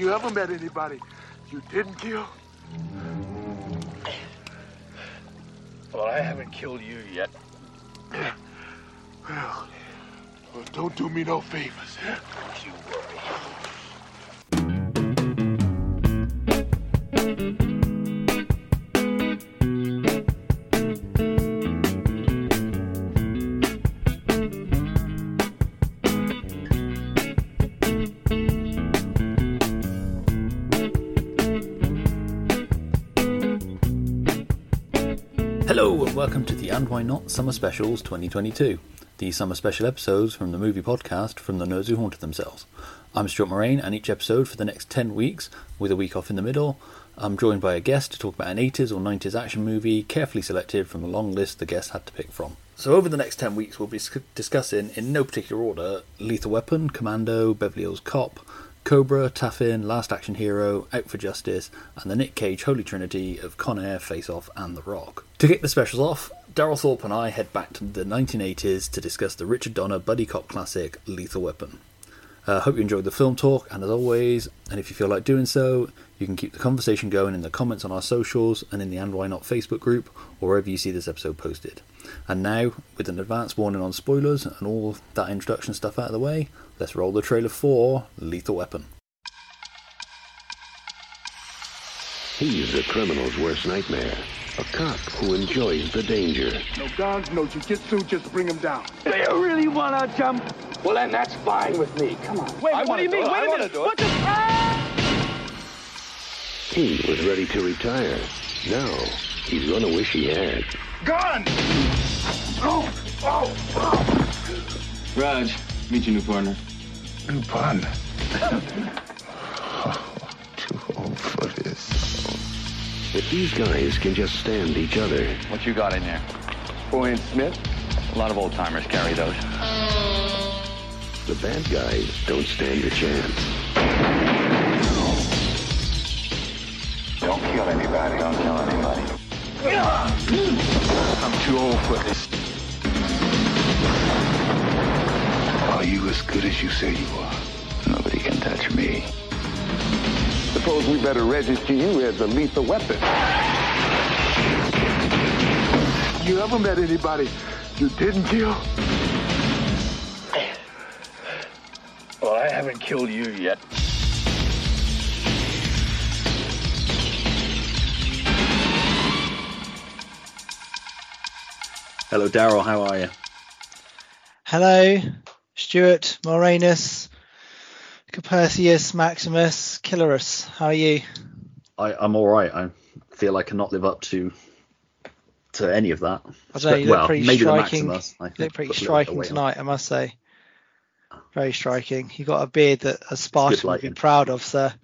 you ever met anybody you didn't kill? Well, I haven't killed you yet. Well, well don't do me no favors. Don't you worry. Welcome to the And Why Not Summer Specials 2022. These summer special episodes from the movie podcast from the nerds who haunted themselves. I'm Stuart Moraine, and each episode for the next 10 weeks, with a week off in the middle, I'm joined by a guest to talk about an 80s or 90s action movie carefully selected from a long list the guest had to pick from. So, over the next 10 weeks, we'll be discussing, in no particular order, Lethal Weapon, Commando, Beverly Hills Cop, Cobra, Taffin, Last Action Hero, Out for Justice, and the Nick Cage Holy Trinity of Con Air, Face Off, and The Rock. To kick the specials off, Darrell Thorpe and I head back to the 1980s to discuss the Richard Donner buddy cop classic Lethal Weapon. Uh, hope you enjoyed the film talk, and as always, and if you feel like doing so, you can keep the conversation going in the comments on our socials and in the And Why Not Facebook group, or wherever you see this episode posted. And now, with an advance warning on spoilers and all that introduction stuff out of the way, let's roll the trailer for Lethal Weapon. He's a criminal's worst nightmare. A cop who enjoys the danger. No guns, no jujitsu, just bring him down. Do you really want to jump? Well, then that's fine with me. Come on. Wait, I what wanna do you mean? it. Wait I a minute. do it. What the? He was ready to retire. Now, he's gonna wish he had. Gun! Oh, oh, oh! Rog, meet your new partner. New partner. too old for this. If these guys can just stand each other, What you got in there? Boy and Smith? A lot of old timers carry those. the bad guys don't stand a chance. Don't kill anybody. Don't kill anybody. I'm too old for this. Are you as good as you say you are? Nobody can touch me. Suppose we better register you as a lethal weapon. You ever met anybody you didn't kill? Well, I haven't killed you yet. Hello, Darrell, how are you? Hello, Stuart, Moranus, Copercius, Maximus, Killerus. How are you? I, I'm alright. I feel I cannot live up to to any of that. I don't know, you look well, pretty maybe striking. the Maximus. Think, look pretty put a little bit of striking weight on. tonight, I must say. Very striking. You got a beard that a Spartan would be proud of, sir.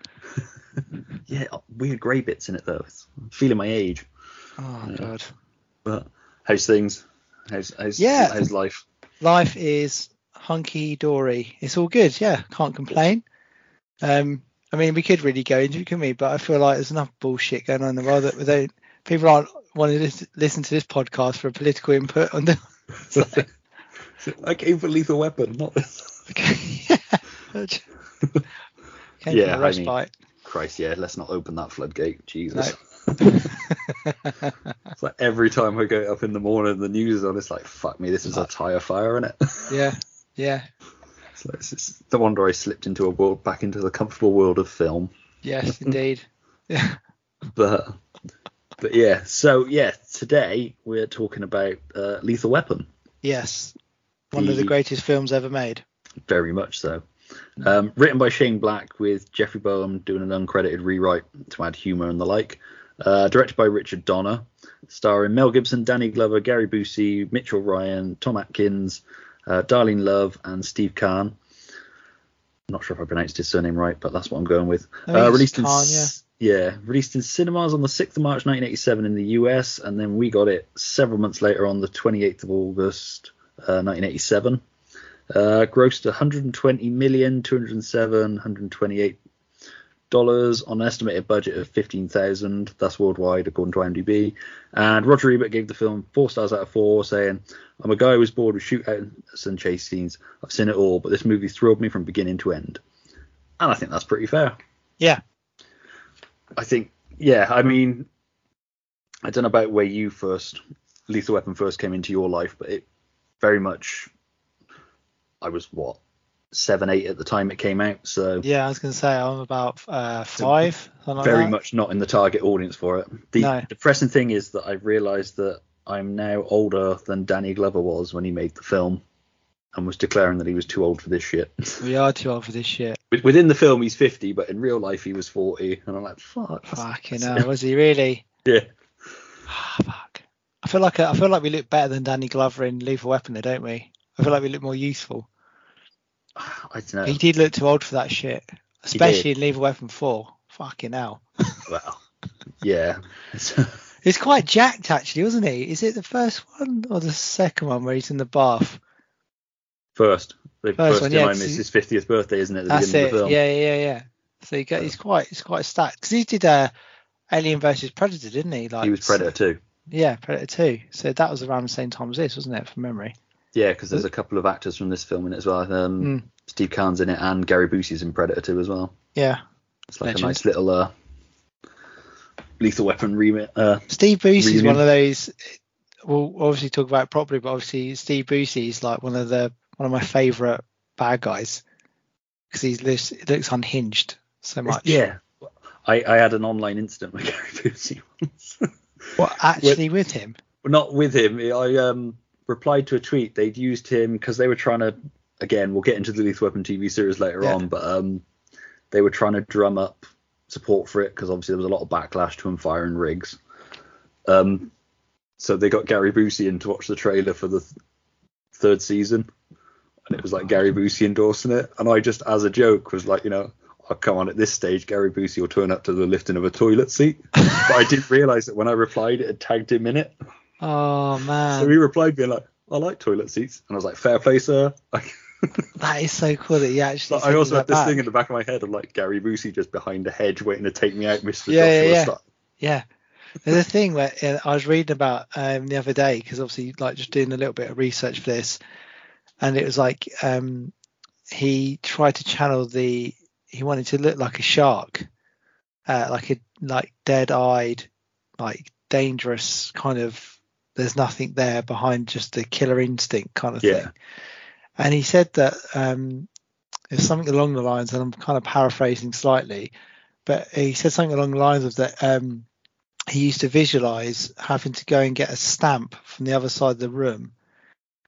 Yeah, weird grey bits in it though. It's feeling my age. Oh god. But how's things? How's how's, Yeah. how's life? Life is hunky dory. It's all good. Yeah, can't complain. Um, I mean, we could really go into it, couldn't we? But I feel like there's enough bullshit going on in the world that without people aren't wanting to listen to this podcast for a political input on the. it's like, I came for Lethal Weapon, not this. okay. Came Yeah, from I a mean- respite. Christ, yeah, let's not open that floodgate. Jesus. No. It's like every time I go up in the morning, the news is on. It's like, fuck me, this is a tire fire, isn't it? yeah, yeah, so it's just the wonder I slipped into a world back into the comfortable world of film. yes, indeed. Yeah, But but yeah, so yeah, today we're talking about uh, Lethal Weapon. yes. One of the The- greatest films ever made. Very much so. Um, written by Shane Black with Jeffrey Boam doing an uncredited rewrite to add humour and the like. Uh, directed by Richard Donner, starring Mel Gibson, Danny Glover, Gary Busey, Mitchell Ryan, Tom Atkins, uh, Darlene Love, and Steve Kahn. I'm not sure if I pronounced his surname right, but that's what I'm going with. Uh, released in Kahn, s- yeah, released in cinemas on the 6th of March 1987 in the US, and then we got it several months later on the 28th of August uh, 1987. Uh, grossed 120 million, 207, 128 dollars on an estimated budget of 15,000. That's worldwide according to IMDb. And Roger Ebert gave the film four stars out of four, saying, "I'm a guy who was bored with shootouts and chase scenes. I've seen it all, but this movie thrilled me from beginning to end." And I think that's pretty fair. Yeah. I think, yeah, I mean, I don't know about where you first, Lethal Weapon first came into your life, but it very much, I was what, seven, eight at the time it came out, so Yeah, I was going to say I'm about uh, five. like very that. much not in the target audience for it. The No. depressing thing is that I've realised that I'm now older than Danny Glover was when he made the film and was declaring that he was too old for this shit. We are too old for this shit. Within the film, he's 50, but in real life, he was 40. And I'm like, fuck. that's- Fucking that's- hell, was he really? Yeah. Ah, fuck. I feel like I feel like we look better than Danny Glover in Lethal Weapon, though, don't we? I feel like we look more youthful. I don't know. He did look too old for that shit, especially in Lethal Weapon Four. Fucking hell. Well, yeah. He's quite jacked, actually, wasn't he? Is it the first one or the second one where he's in the bath? first. The First first, one, yeah, is his 50th birthday, isn't it? That's it. of the film. Yeah, yeah, yeah. So he got, he's quite he's quite stacked because he did uh, Alien versus Predator, didn't he? Like He was Predator too. Yeah, Predator Two. So that was around the same time as this, wasn't it? From memory. Yeah, because there's a couple of actors from this film in it as well. Um, Mm. Steve Cahn's in it, and Gary Busey's in Predator 2 as well. Yeah. It's like Legend. a nice little uh, Lethal Weapon remit. Uh, Steve Busey's Reunion. one of those. We'll obviously talk about it properly, but obviously Steve Busey's like one of the one of my favourite bad guys because he looks, looks unhinged so much. yeah. I, I had an online incident with Gary Busey once. What actually with him? Not with him. I um, replied to a tweet. They'd used him because they were trying to. Again, we'll get into the Lethal Weapon TV series later Yeah. on, but um, they were trying to drum up support for it because obviously there was a lot of backlash to him firing Riggs. Um, so they got Gary Busey in to watch the trailer for the th- third season, and it was like Gary Busey endorsing it, and I just, as a joke, was like, you know. Oh, come on, at this stage, Gary Busey will turn up to the lifting of a toilet seat. but I didn't realise that when I replied, it had tagged him in it. Oh man, So he replied being like, I like toilet seats. And I was like, fair play, sir. That is so cool that he actually. I also had this back. thing in the back of my head of like Gary Busey just behind a hedge waiting to take me out, Mr. Yeah, yeah, Joshua yeah. style. Yeah. There's a thing where uh, I was reading about um, the other day because obviously like just doing a little bit of research for this, and it was like um, he tried to channel the he wanted to look like a shark, uh, like a like dead-eyed, like dangerous kind of. There's nothing there behind just the killer instinct kind of Yeah. thing. And he said that um, it's something along the lines, and I'm kind of paraphrasing slightly, but he said something along the lines of that um, he used to visualize having to go and get a stamp from the other side of the room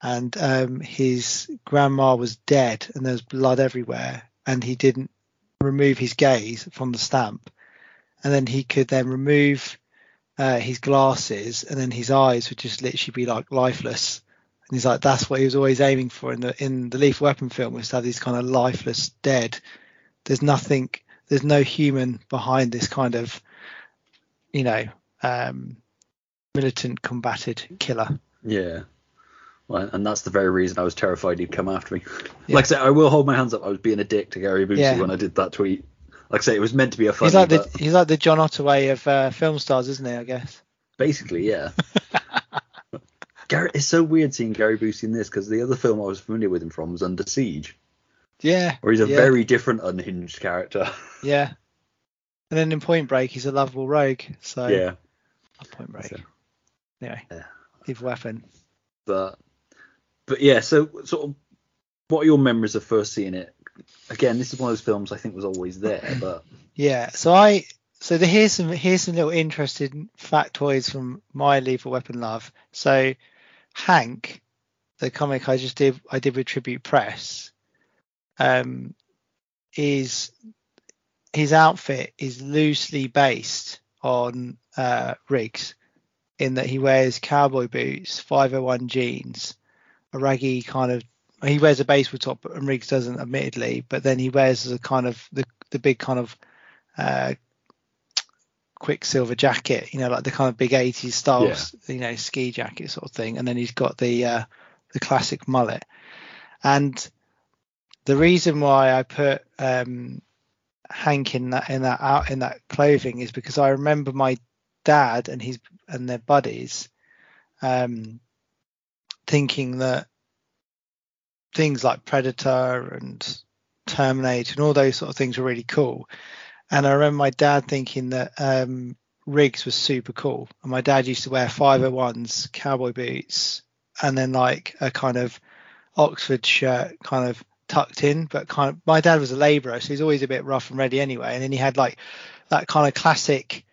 and um, his grandma was dead and there's blood everywhere and he didn't remove his gaze from the stamp and then he could then remove uh, his glasses and then his eyes would just literally be like lifeless and he's like that's what he was always aiming for in the in the lethal weapon film was to have these kind of lifeless dead there's nothing there's no human behind this kind of you know um militant combated killer Yeah. Well, and that's the very reason I was terrified he'd come after me. Yeah. Like I said, I will hold my hands up. I was being a dick to Gary Busey Yeah. when I did that tweet. Like I say, it was meant to be a funny, he's like the he's like the john ottaway of uh, film stars isn't he i guess? Basically, yeah. Gary, it's so weird seeing Gary Busey in this because the other film I was familiar with him from was Under Siege, yeah where he's a yeah, very different unhinged character. yeah. And then in point break he's a lovable rogue so. Yeah. point break. So, anyway yeah. lethal weapon. But but yeah so sort of what are your memories of first seeing it again this is one of those films i think was always there but Yeah, so I so the, here's some here's some little interesting factoids from my Lethal Weapon love. So Hank, the comic I just did I did with Tribute Press, um, is his outfit is loosely based on uh, Riggs, in that he wears cowboy boots, 501 jeans, a raggy kind of he wears a baseball top and Riggs doesn't admittedly, but then he wears a kind of the the big kind of uh, Quiksilver jacket, you know, like the kind of big 80s style, Yeah. you know, ski jacket sort of thing. And then he's got the uh, the classic mullet. And the reason why I put um, Hank in that in that out in that clothing is because I remember my dad and his and their buddies um, thinking that things like Predator and Terminator and all those sort of things were really cool. And I remember my dad thinking that um, Riggs was super cool. And my dad used to wear 501s, cowboy boots, and then like a kind of Oxford shirt kind of tucked in, but kind of my dad was a labourer, so he's always a bit rough and ready anyway. And then he had like that kind of classic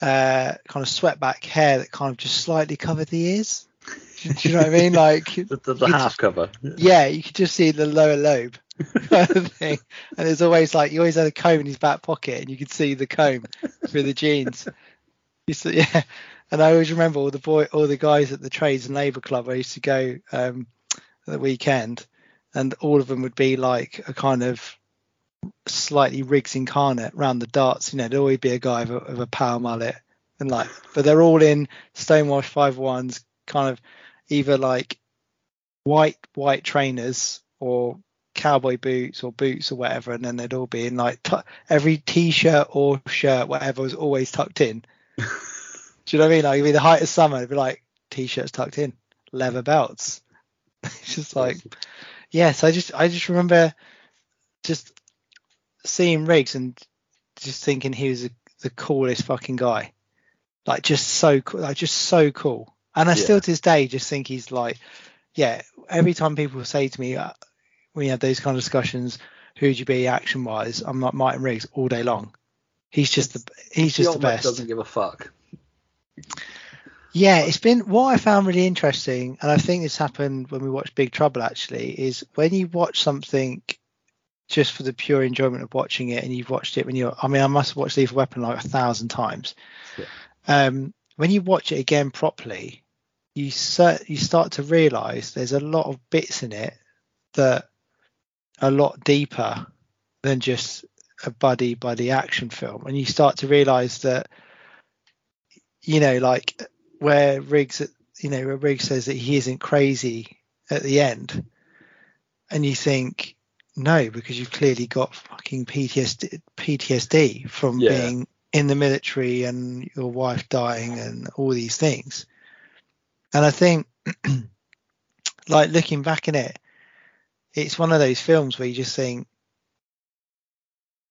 uh, kind of sweatback hair that kind of just slightly covered the ears. Do you know what I mean? Like The, the, the half cover. yeah, you could just see the lower lobe kind of thing. And there's always like he always had a comb in his back pocket, and you could see the comb through the jeans. You see, yeah. And I always remember all the boy, all the guys at the Trades and Labour Club. I used to go um, at the weekend, and all of them would be like a kind of slightly Riggs incarnate round the darts. You know, there'd always be a guy with a, with a power mullet, and like, but they're all in stonewash five ones, kind of either like white white trainers or cowboy boots or boots or whatever, and then they'd all be in like tu- every t-shirt or shirt, whatever, was always tucked in. Do you know what I mean? Like it'd be the height of summer, it'd be like t-shirts tucked in, leather belts. it's just like, yes, I just I just remember just seeing Riggs and just thinking he was the the coolest fucking guy, like just so cool, like just so cool. And I Yeah. still to this day just think he's like, yeah. Every time people say to me uh, when you have those kind of discussions, who'd you be action wise? I'm like Martin Riggs all day long. He's just the he's just the ultimate best. doesn't give a fuck. Yeah, it's been what I found really interesting, and I think this happened when we watched Big Trouble actually, is when you watch something just for the pure enjoyment of watching it, and you've watched it when you're, I mean, I must have watched Lethal Weapon like a thousand times. Yeah. Um, when you watch it again properly, you cert, you start to realise there's a lot of bits in it that are a lot deeper than just a buddy buddy action film, and you start to realise that you know, like where Riggs, you know, where Riggs says that he isn't crazy at the end, and you think, no, because you've clearly got fucking PTSD, PTSD from Yeah. being in the military and your wife dying and all these things. And I think, like looking back in it, it's one of those films where you just think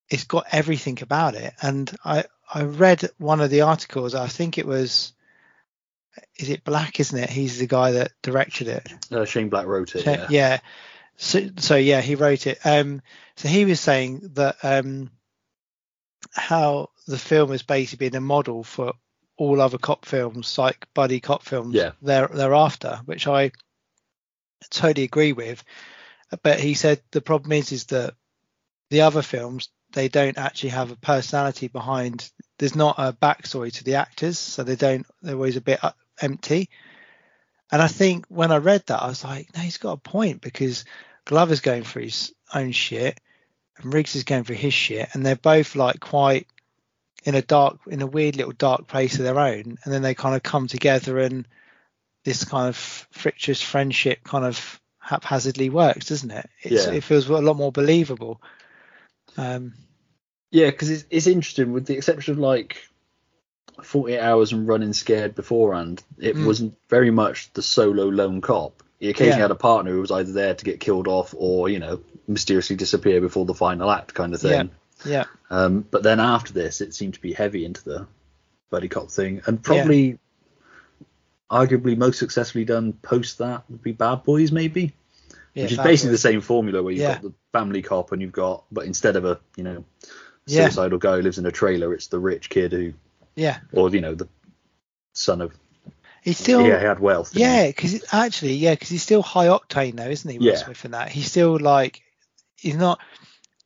it's got everything about it. And I, I read one of the articles. I think it was, is it Black, isn't it? He's the guy that directed it. Uh, Shane Black wrote it. So- Yeah. yeah. So, so yeah, he wrote it. Um, so he was saying that um, how the film has basically been a model for all other cop films, like buddy cop films, Yeah. there thereafter, which I totally agree with. But he said the problem is is that the other films they don't actually have a personality behind. There's not a backstory to the actors, so they don't. They're always a bit uh, empty. And I think when I read that, I was like, no, he's got a point because Glover's going through his own shit and Riggs is going through his shit, and they're both like quite in a dark, in a weird little dark place of their own, and then they kind of come together and this kind of frictious friendship kind of haphazardly works, doesn't it? It's, Yeah. It feels a lot more believable. Um, Yeah, because it's, it's interesting. With the exception of like 48 hours and running scared beforehand, it Mm. wasn't very much the solo lone cop. He occasionally Yeah. had a partner who was either there to get killed off or, you know, mysteriously disappear before the final act kind of thing. yeah, yeah. Um, but then after this, it seemed to be heavy into the buddy cop thing, and probably, arguably, most successfully done post that would be Bad Boys, maybe, yeah, which is basically the same formula where you've Yeah. got the family cop and you've got, but instead of a you know Yeah. suicidal guy who lives in a trailer, it's the rich kid who, Yeah, or you know, the son of he's still yeah, he had wealth. Yeah, because actually, yeah, because he's still high octane though, isn't he? Will Yeah. Smith in that he's still like he's not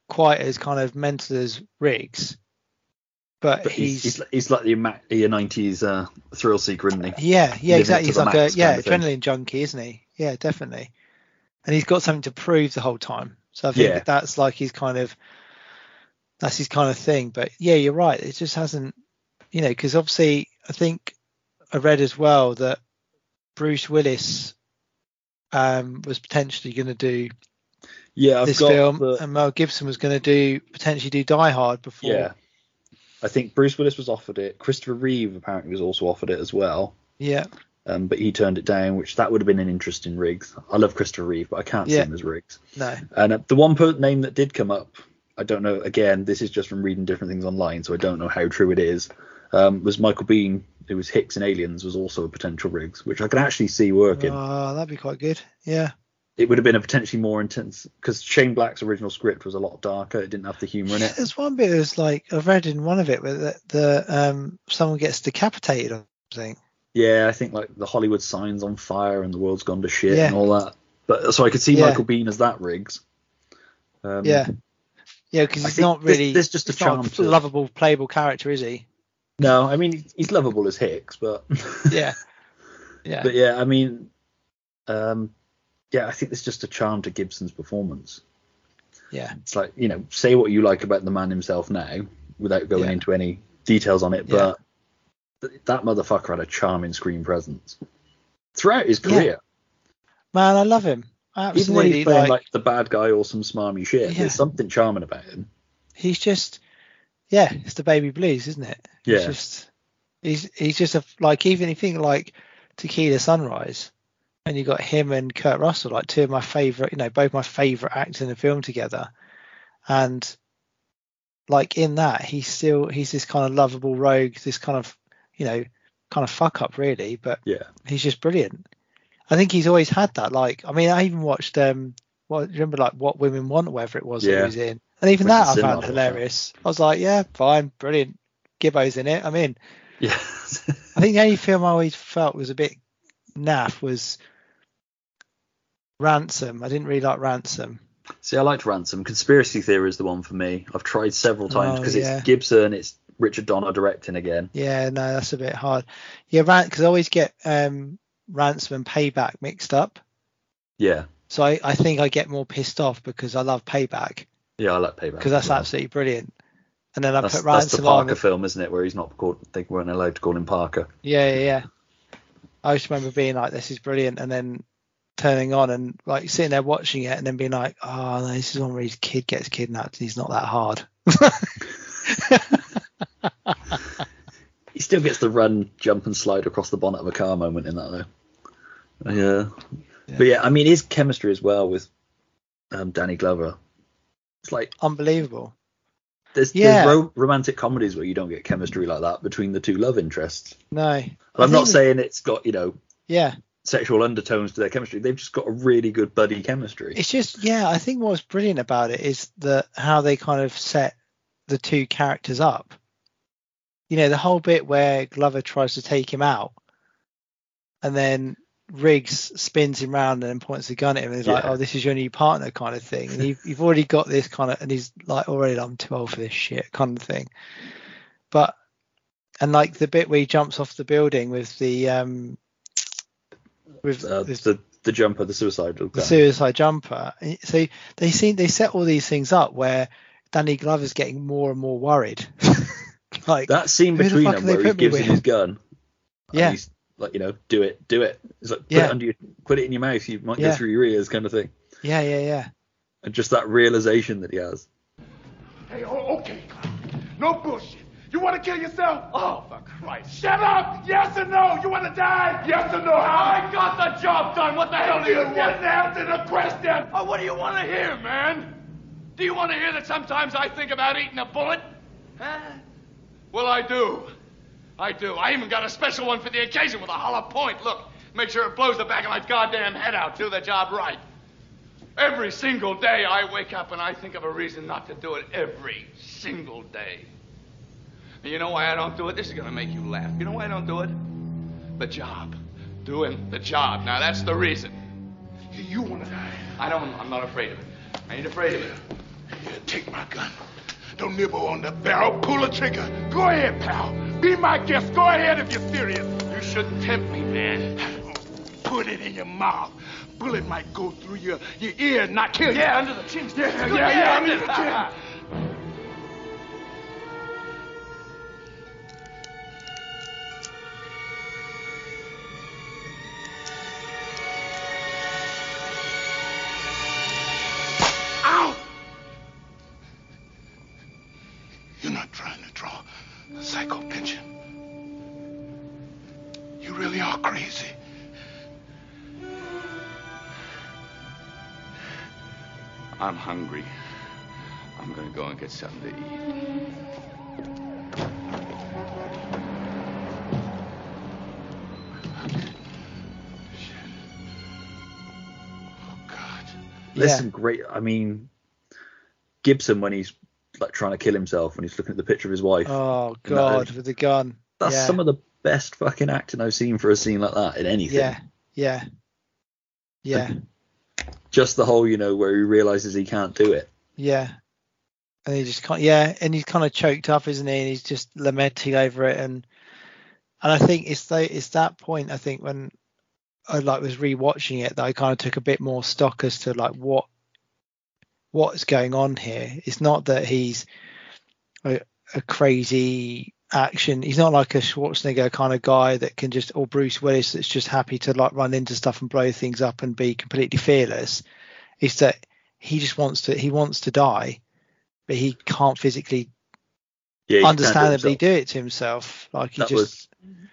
quite as kind of mental as Riggs, but, But he's, he's, he's like the nineties uh, thrill seeker, isn't he? yeah, yeah, living exactly. He's like a yeah kind of thing. adrenaline junkie, isn't he? Yeah, definitely. And he's got something to prove the whole time. So I think Yeah. that that's like his kind of that's his kind of thing. But yeah, you're right. It just hasn't, you know, because obviously I think I read as well that Bruce Willis um, was potentially going to do Yeah, I've this got film, the- and Mel Gibson was going to do potentially do Die Hard before. Yeah. I think Bruce Willis was offered it. Christopher Reeve apparently was also offered it as well. Yeah, Um, but he turned it down, which that would have been an interesting Riggs. I love Christopher Reeve, but I can't see him as Riggs. no, And uh, the one per- name that did come up I don't know. Again, this is just from reading different things online, so I don't know how true it is. Um, was Michael Biehn, who was Hicks and Aliens, was also a potential Riggs, which I can actually see working. Oh, that'd be quite good. Yeah. it would have been a potentially more intense because Shane Black's original script was a lot darker. It didn't have the humor in it. There's one bit that's like I've read in one of it where the, the um someone gets decapitated or something. Yeah, I think like the Hollywood signs on fire and the world's gone to shit Yeah. and all that. But so I could see Yeah. Michael Biehn as that Riggs. Um, Yeah. Yeah, because he's not really there's just a not charm to- lovable, playable character, is he? No, I mean he's- lovable as Hicks, but Yeah. Yeah. but yeah, I mean, um, yeah, I think there's just a charm to Gibson's performance. yeah. It's like you know, say what you like about the man himself now, without going Yeah. into any details on it, Yeah. but th- that motherfucker had a charming screen presence throughout his Yeah. career. Man, I love him. Absolutely. Even when he's playing like, like, the bad guy or some smarmy shit, Yeah. there's something charming about him. he's just yeah, it's the baby blues, isn't it? Yeah. just he's he's just a like even if you think like Tequila Sunrise and you got him and Kurt Russell, like two of my favourite you know, both my favourite actors in the film together. And like in that he's still he's this kind of lovable rogue, this kind of you know, kind of fuck up really, but Yeah, he's just brilliant. I think he's always had that. Like, I mean, I even watched um, what remember like What Women Want, whatever it was that he was in, and even that I found to watch that. hilarious. I was like, yeah, fine, brilliant. Gibbo's in it. I'm in. yeah, I think the only film I always felt was a bit naff was Ransom. I didn't really like Ransom. See, I liked Ransom. Conspiracy Theory is the one for me. I've tried several times Oh, because yeah. it's Gibson, it's Richard Donner directing again. Yeah, no, that's a bit hard. Yeah, Ran because I always get um, Ransom and Payback mixed up. Yeah, So I, I think I get more pissed off because I love Payback yeah, I like Payback. because that's well. absolutely brilliant. And then I That's, put that's the. Parker film, isn't it? Where he's not called. They weren't allowed to call him Parker. Yeah, yeah, yeah. I just remember being like, "This is brilliant," and then turning on and like sitting there watching it, and then being like, "Oh, no, this is one where his kid gets kidnapped. and He's not that hard." He still gets the run, jump, and slide across the bonnet of a car moment in that though. Yeah. But yeah, I mean his chemistry as well with um, Danny Glover. It's like Unbelievable. there's, Yeah. there's ro- romantic comedies where you don't get chemistry like that between the two love interests. No. And I'm not saying it's got you know Yeah, sexual undertones to their chemistry. They've just got a really good buddy chemistry. it's just yeah. I think what's brilliant about it is the how they kind of set the two characters up. You know, the whole bit where Glover tries to take him out, and then Riggs spins him round and then points the gun at him and he's like, "Oh, this is your new partner," kind of thing. And you've, you've already got this kind of, and he's like, "Already, I'm too old for this shit," kind of thing. But and like the bit where he jumps off the building with the um with Uh, this- the the jumper, the suicidal the suicide jumper. So they seem they set all these things up where Danny Glover's getting more and more worried. like that scene the between fuck them where he gives him his gun. Yeah. He's like, you know, do it, do it. It's like put it under your, put it in your mouth. You might Yeah. go through your ears, kind of thing. yeah, yeah, yeah. And just that realization that he has. Hey, oh, okay, No bullshit. You want to kill yourself? Oh, for Christ. Shut up! Yes or no? You want to die? Yes or no? I got the job done. What the hell do you want? didn't answer the question. Oh, what do you want to hear, man? Do you want to hear that sometimes I think about eating a bullet? Huh? Well, I do. I do. I even got a special one for the occasion with a hollow point. Look, make sure it blows the back of my goddamn head out. Do the job right. Every single day I wake up and I think of a reason not to do it every single day. And you know why I don't do it? This is going to make you laugh. You know why I don't do it? The job. Doing the job. Now that's the reason. You want to die? I don't. I'm not afraid of it. I ain't afraid of it. Here, take my gun. Don't nibble on the barrel. Pull the trigger. Go ahead, pal. Be my guest. Go ahead if you're serious. You shouldn't tempt me, man. Put it in your mouth. Bullet might go through your, your ear and not kill you. Yeah, under the chin. Yeah, yeah, yeah, under the chin. Get something to eat. Oh, God. There's Yeah. some great. I mean, Gibson when he's like trying to kill himself when he's looking at the picture of his wife. Oh in that God, with the gun. That's yeah. some of the best fucking acting I've seen for a scene like that in anything. Yeah, yeah, yeah, Just the whole, you know, where he realizes he can't do it. yeah. And he just can't. Yeah, and he's kind of choked up, isn't he? And he's just lamenting over it, and and I think it's the, it's that point. I think when I like was rewatching it that I kind of took a bit more stock as to like what what's going on here. It's not that he's a, a crazy action. He's not like a Schwarzenegger kind of guy that can just or Bruce Willis that's just happy to like run into stuff and blow things up and be completely fearless. It's that he just wants to he wants to die, but he can't physically Yeah, can't do understandably do it to himself. Like he That just was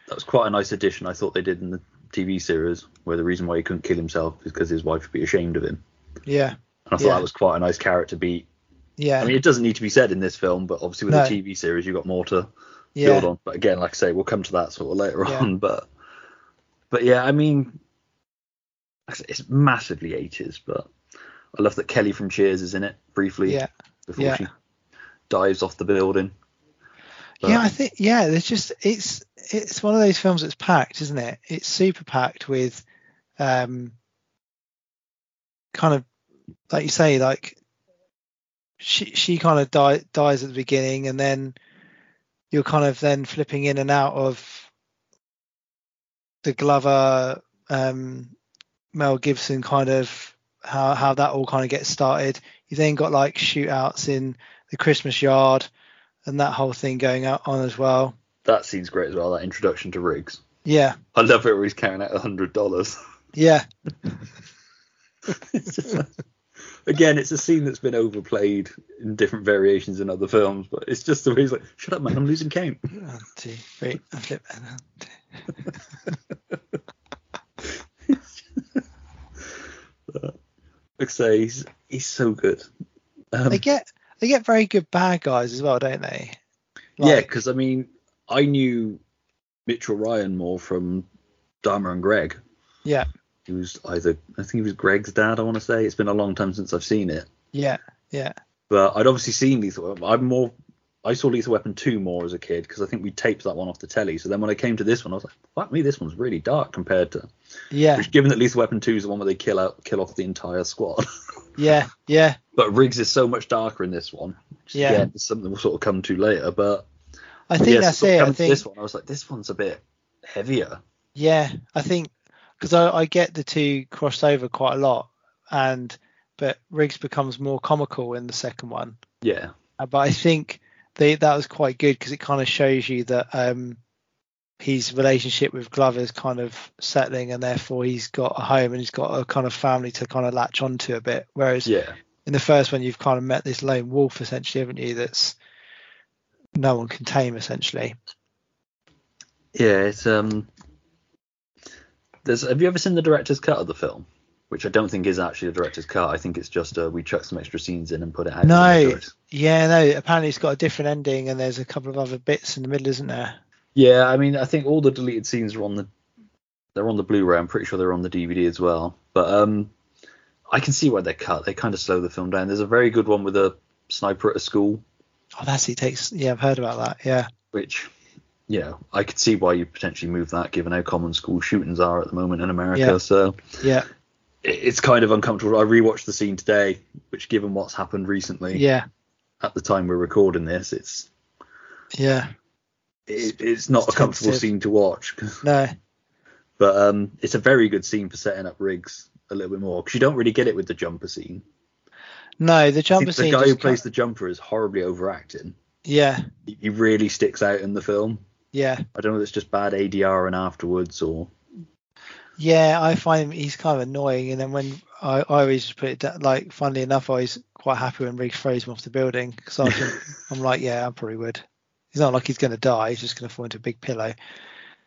that was quite a nice addition. I thought they did in the TV series, where the reason why he couldn't kill himself is because his wife would be ashamed of him. yeah And I thought Yeah. that was quite a nice character beat. yeah I mean, it doesn't need to be said in this film, but obviously with No. the TV series, you got more to yeah build on. But again, like I say, we'll come to that sort of later Yeah. on. But but yeah, I mean, it's massively 80s. But I love that Kelly from Cheers is in it briefly yeah before yeah. she dives off the building. But- yeah, I think yeah, there's just it's it's one of those films that's packed, isn't it? It's super packed with um kind of like you say, like she she kind of die, dies at the beginning and then you're kind of then flipping in and out of the Glover um Mel Gibson kind of how how that all kind of gets started. You then got like shootouts in the Christmas yard and that whole thing going on as well. That scene's great as well. That introduction to Riggs. Yeah, I love it where he's carrying out a hundred dollars. yeah, Again, it's a scene that's been overplayed in different variations in other films, but it's just the way he's like, "Shut up, man! I'm losing count." One, two, three, flip. and one, two. Like I say, he's he's so good. Um, They get they get very good bad guys as well, don't they? yeah, because I mean, I knew Mitchell Ryan more from Dharma and Greg. Yeah, He was either I think he was Greg's dad. I want to say it's been a long time since I've seen it, yeah, yeah, but I'd obviously seen Lethal. I'm more. I saw Lethal Weapon 2 more as a kid because I think we taped that one off the telly. So then when I came to this one, I was like, fuck me, this one's really dark compared to. Yeah, Which, given that Lethal Weapon 2 is the one where they kill out, kill off the entire squad. yeah, yeah, but Riggs is so much darker in this one. Which, Yeah. Again, something we'll sort of come to later. But I think yeah, that's of it. I think this one, I was like, this one's a bit heavier. Yeah, I think because I, I get the two crossed over quite a lot, and but Riggs becomes more comical in the second one. Yeah. Uh, But I think they that was quite good because it kind of shows you that um, his relationship with Glover is kind of settling, and therefore he's got a home and he's got a kind of family to kind of latch onto a bit. Whereas Yeah. in the first one, you've kind of met this lone wolf essentially, haven't you? That's no one can tame essentially. Yeah, it's um. There's. Have you ever seen the director's cut of the film? Which I don't think is actually a director's cut. I think it's just uh, we chuck some extra scenes in and put it out. No, yeah, no. Apparently, it's got a different ending, and there's a couple of other bits in the middle, isn't there? Yeah, I mean, I think all the deleted scenes are on the. They're on the Blu-ray. I'm pretty sure they're on the DVD as well. But um, I can see why they're cut. They kind of slow the film down. There's a very good one with a sniper at a school, Oh, that's it. Takes. Yeah, I've heard about that. Yeah, which, you know, I could see why you potentially move that, given how common school shootings are at the moment in America. Yeah. So yeah, it's kind of uncomfortable. I rewatched the scene today, which, given what's happened recently, yeah, at the time we're recording this, it's yeah. It, it's not It's a comfortable scene to watch. No, But um, it's a very good scene for setting up Riggs a little bit more because you don't really get it with the jumper scene. no. The jumper think the scene. guy who plays cut- the jumper is horribly overacting. Yeah, He- He really sticks out in the film. yeah, I don't know if it's just bad ADR and afterwards or yeah. I find him, he's kind of annoying, and then when I, I always just put it down, like, funnily enough, I was quite happy when Riggs throws him off the building because I'm like, yeah, I probably would. He's not like he's going to die. He's just going to fall into a big pillow.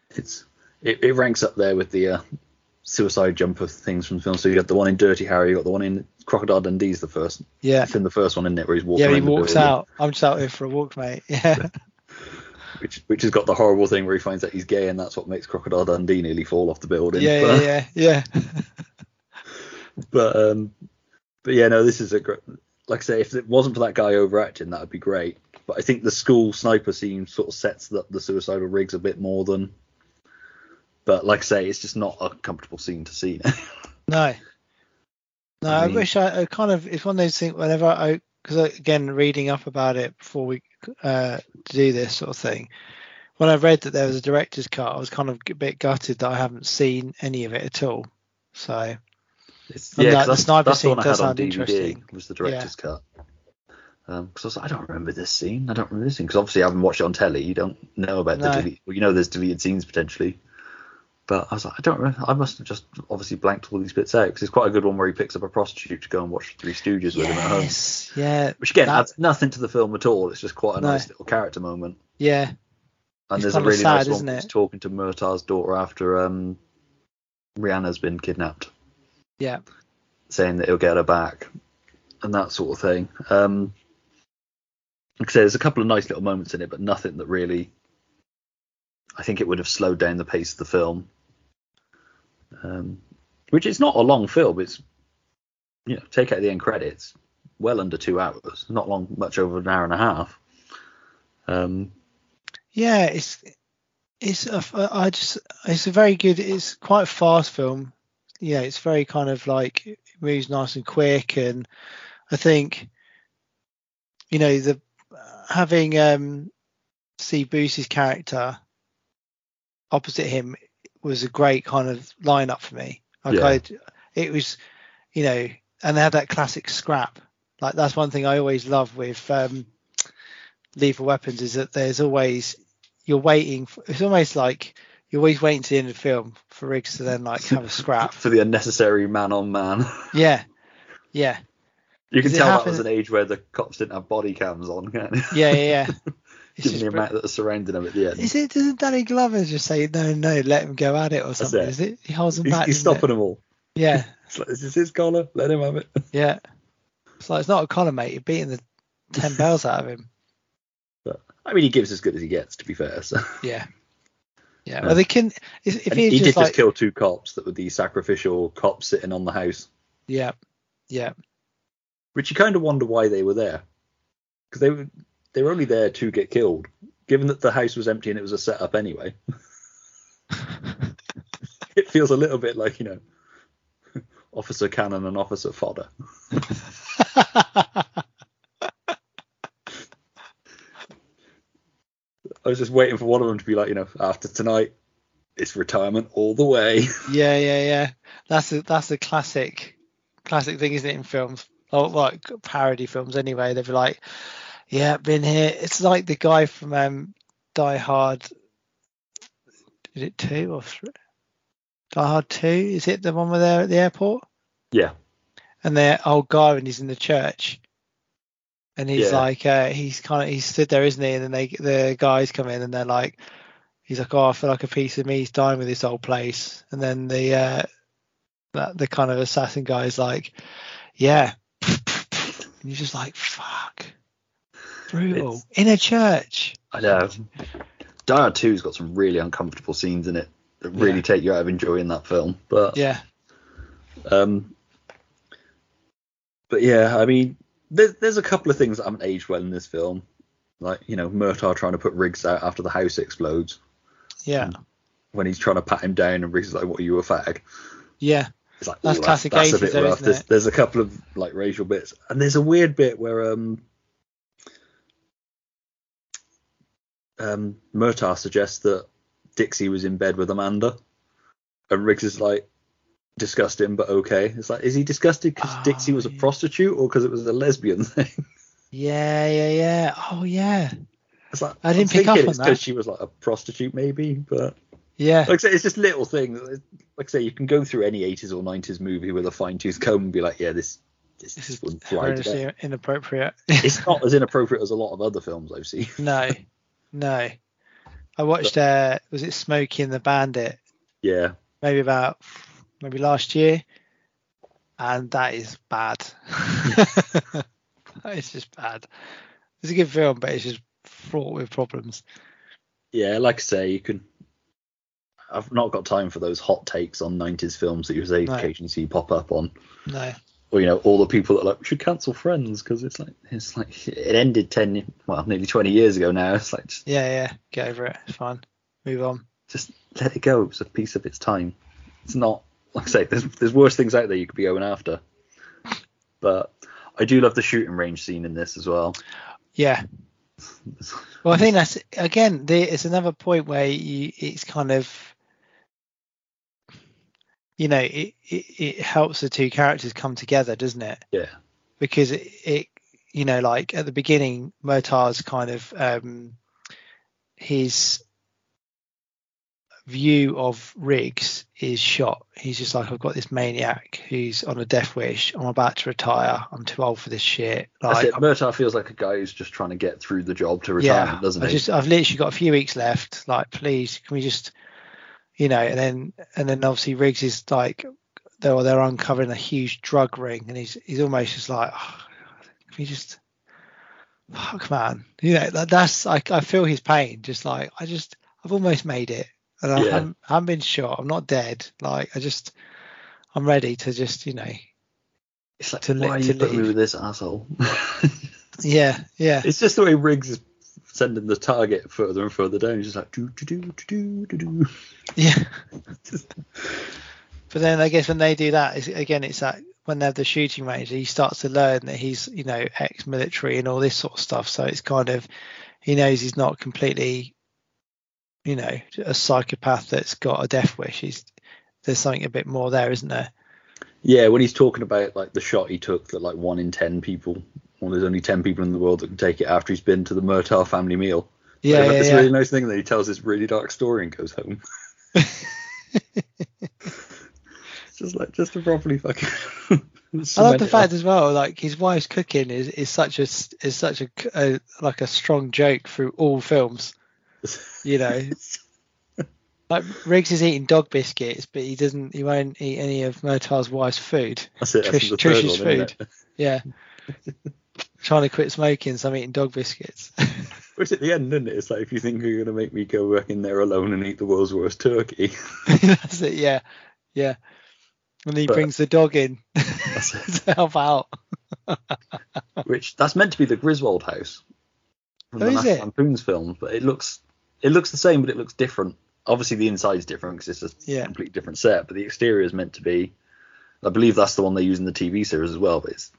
it's it, it ranks up there with the uh, suicide jumper things from the film. So you got the one in Dirty Harry, you got the one in Crocodile Dundee's the first. Yeah. It's in the first one, isn't it, where he's walking. Yeah, he walks out. I'm just out here for a walk, mate. Yeah. which which has got the horrible thing where he finds out he's gay, and that's what makes Crocodile Dundee nearly fall off the building. Yeah, but, yeah, yeah, yeah. But um, but yeah, no, this is a great. Like I say, if it wasn't for that guy overacting, that would be great. But I think the school sniper scene sort of sets up the suicidal Riggs a bit more than. But like I say, it's just not a comfortable scene to see. No. No, I I, wish I, I kind of it's one of those things whenever I because again reading up about it before we uh do this sort of thing. When I read that there was a director's cut, I was kind of a bit gutted that I haven't seen any of it at all. So It's, yeah, that- the that's, sniper that's scene I does on sound DVD. interesting. Was the director's cut? Because I was like, I don't remember this scene. I don't remember this scene because obviously I haven't watched it on telly. You don't know about No. the delete. Well, you know there's deleted scenes potentially. But I was like, I don't. remember. I must have just obviously blanked all these bits out because it's quite a good one where he picks up a prostitute to go and watch Three Stooges with him at home. yes, yeah, Which again that- adds nothing to the film at all. It's just quite a No. nice little character moment. yeah, And It's there's a really sad, nice one he's talking to Murtaugh's daughter after um, Rianne's been kidnapped, yeah, saying that he'll get her back and that sort of thing. Um, like I say, there's a couple of nice little moments in it, but nothing that really. I think it would have slowed down the pace of the film. Um, which is not a long film. It's you know, take out the end credits, well under two hours, not long, much over an hour and a half. Um, yeah. It's it's a, I just it's a very good. It's quite a fast film. Yeah, it's very kind of like it moves nice and quick, and I think you know the having um Steve Buscemi's character opposite him was a great kind of lineup for me. Like Yeah. I, it was, you know, and they had that classic scrap. Like that's one thing I always love with um, Lethal Weapons is that there's always you're waiting. For, it's almost like you're always waiting to the end of the film for Riggs to then like have a scrap. for the unnecessary man on man. Yeah, yeah, You can tell that was an age where the cops didn't have body cams on, can't you? yeah, yeah. yeah. It's Given the br- amount that are surrounding him at the end. Is it? Doesn't Danny Glover just say no, no, let him go at it or something? it. Is it? He holds him He's, back. he's doesn't it? stopping them all. Yeah, It's like, this is his collar? Let him have it. yeah. It's like it's not a collar, mate. You're beating the ten bells out of him. But I mean, he gives as good as he gets, to be fair. So. Yeah, yeah. Yeah. Well, they can. If if And he, he just did like, just kill two cops that were the sacrificial cops sitting on the house, yeah, yeah, which you kind of wonder why they were there, because they were they were only there to get killed. Given that the house was empty and it was a setup anyway, it feels a little bit like you know, Officer Cannon and Officer Fodder. I was just waiting for one of them to be like, you know, after tonight, it's retirement all the way. yeah, yeah, yeah. That's a that's a classic, classic thing, isn't it? In films, or like parody films, anyway. They'd be like, "Yeah, been here." It's like the guy from um, Die Hard. Is it two or three? Die Hard two? Is it the one where they're at the airport? yeah, and their old guy and he's in the church and he's Yeah. like uh, he's kind of he's stood there isn't he and then they the guys come in and they're like he's like oh i feel like a piece of me he's dying with this old place and then the uh that the kind of assassin guy is like yeah and you're just like fuck brutal It's- in a church I know. Die Hard 2's got some really uncomfortable scenes in it that really Yeah. take you out of enjoying that film. But yeah um, but yeah, I mean, there's there's a couple of things that haven't aged well in this film, like you know Murtaugh trying to put Riggs out after the house explodes. Yeah. When he's trying to pat him down and Riggs is like, "What are you a fag?" yeah. It's like, That's "Ooh, classic that's, a bit though, rough. There's, there's a couple of like racial bits, and there's a weird bit where um um Murtaugh suggests that Dixie was in bed with Amanda, and Riggs is like disgusting but okay. It's like, is he disgusted because Oh, Dixie was a yeah. prostitute or because it was a lesbian thing? yeah yeah yeah oh yeah It's like I didn't I'm pick up on it's that. because she was like a prostitute maybe, but yeah like I say, it's just little things. Like I say, you can go through any 80s or 90s movie with a fine tooth comb and be like, yeah, this this, this this is wouldn't fly today. inappropriate It's not as inappropriate as a lot of other films I've seen. No, no. I watched uh was it Smokey and the Bandit Yeah, maybe about maybe last year, and that is bad. it's just bad. It's a good film, but it's just fraught with problems. Yeah, like I say, you can. I've not got time for those hot takes on 90s films that you say No. occasionally see pop up on, No. or you know, all the people that are like we should cancel Friends because it's like it's like it ended 10, well, nearly 20 years ago now. It's like just, Yeah, yeah. Get over it. It's fine. Move on. just let it go. It's a piece of its time. It's not like I say, there's there's worse things out there you could be going after. But I do love the shooting range scene in this as well. Yeah. Well, I think that's again. There, it's another point where you, it's kind of, you know, it, it it helps the two characters come together, doesn't it? Yeah. Because it, it you know, like at the beginning, Murtaugh's kind of um his view of Riggs is shot. He's just like, I've got this maniac who's on a death wish. I'm about to retire. I'm too old for this shit. That's Like, it. Murtaugh feels like a guy who's just trying to get through the job to retirement, yeah, doesn't I he? just I've literally got a few weeks left. Like, please, can we just, you know, and then and then obviously Riggs is like, they're they're uncovering a huge drug ring, and he's he's almost just like, oh, can we just, fuck man, you know, that, that's I I feel his pain. Just like I just I've almost made it, and I Yeah. haven't, I haven't been shot. I'm not dead. Like I just I'm ready to just you know, It's like, to li- why are to you putting me with this asshole? yeah, yeah. it's just the way Riggs is sending the target further and further down. He's just like do do do do do do. Yeah. but then I guess when they do that, it's, again, it's that when they have the shooting range, he starts to learn that he's, you know, ex-military and all this sort of stuff. So it's kind of, he knows he's not completely, you know, a psychopath that's got a death wish. He's there's something a bit more there, isn't there? Yeah, when he's talking about like the shot he took that like one in ten people, well, there's only ten people in the world that can take it after he's been to the Murtaugh family meal. Yeah, They've yeah, this yeah. really nice thing that he tells this really dark story and goes home. just like just to properly fucking. I love the fact up. as well, like his wife's cooking is, is such a is such a, a- like a strong joke through all films. You know, like Riggs is eating dog biscuits, but he doesn't. He won't eat any of Murtaugh's wife's food. That's it. Trish- third Trish's one, food. Yeah, trying to quit smoking, so I'm eating dog biscuits. Which at the end, isn't it? It's like if you think you're gonna make me go back in there alone and eat the world's worst turkey. That's it. Yeah, yeah. And he But- brings the dog in to help out. Which that's meant to be the Griswold house from Oh, the National? Lampoon's film, but it looks it looks the same, but it looks different. Obviously, the inside's different because it's a Yeah. completely different set, but the exterior is meant to be. I believe that's the one they use in the TV series as well, but it's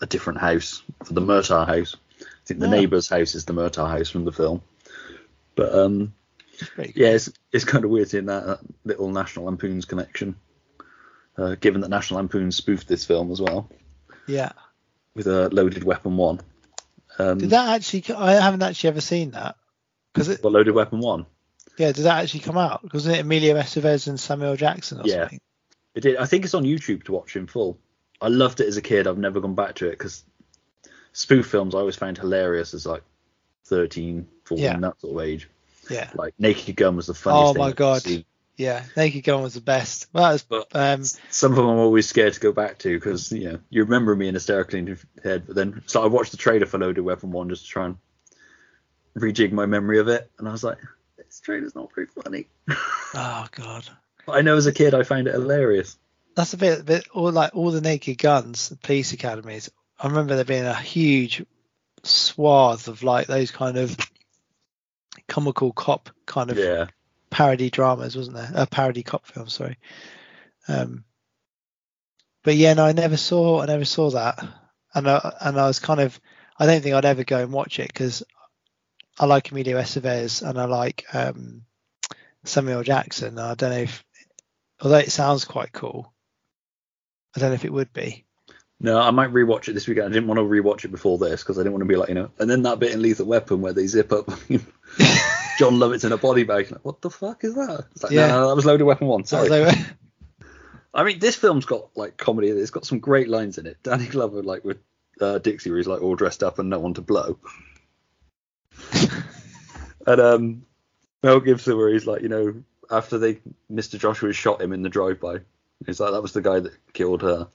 a different house for the Murtaugh house. I think the neighbour's house is the Murtaugh house from the film. But um, It's yeah, it's, it's kind of weird seeing that, that little National Lampoon's connection. Uh, given that National Lampoon spoofed this film as well Yeah. with a Loaded Weapon One. Um, Did that actually? I haven't actually ever seen that. Because it, Well, Loaded Weapon One. yeah, did that actually come out? Wasn't it Emilio Estevez and Samuel Jackson or Yeah. something? It did. I think it's on YouTube to watch in full. I loved it as a kid. I've never gone back to it because spoof films I always found hilarious as like 13, 14, Yeah. that sort of age. Yeah. Like Naked Gun was the funniest Oh my God. Yeah. Naked Gun was the best. Well, that was, But um, some of them I'm always scared to go back to because you know you remember me in hysterically in your head, but then so I watched the trailer for Loaded Weapon One just to try and rejig my memory of it, and I was like, this trailer's not very funny. oh god. But I know as a kid I found it hilarious. That's a bit, bit all like all the Naked Guns, the police academies. I remember there being a huge swath of like those kind of comical cop kind of Yeah. parody dramas, wasn't there? A parody cop film, sorry. Um, but yeah, no, I never saw, I never saw that, and I, and I was kind of, I don't think I'd ever go and watch it because I like Emilio Estevez and I like um, Samuel Jackson. I don't know if, although it sounds quite cool, I don't know if it would be. No, I might rewatch it this weekend. I didn't want to rewatch it before this because I didn't want to be like, you know, and then that bit in Lethal Weapon where they zip up Jon Lovitz in a body bag. Like, what the fuck is that? It's like, Yeah. no, no, that was Loaded Weapon One. Sorry. Although- I mean, this film's got like comedy. It's got some great lines in it. Danny Glover, like with uh, Dixie, where he's like all dressed up and no one to blow. and um, Mel Gibson, where he's like, you know, after they Mr. Joshua shot him in the drive-by, he's like that was the guy that killed her.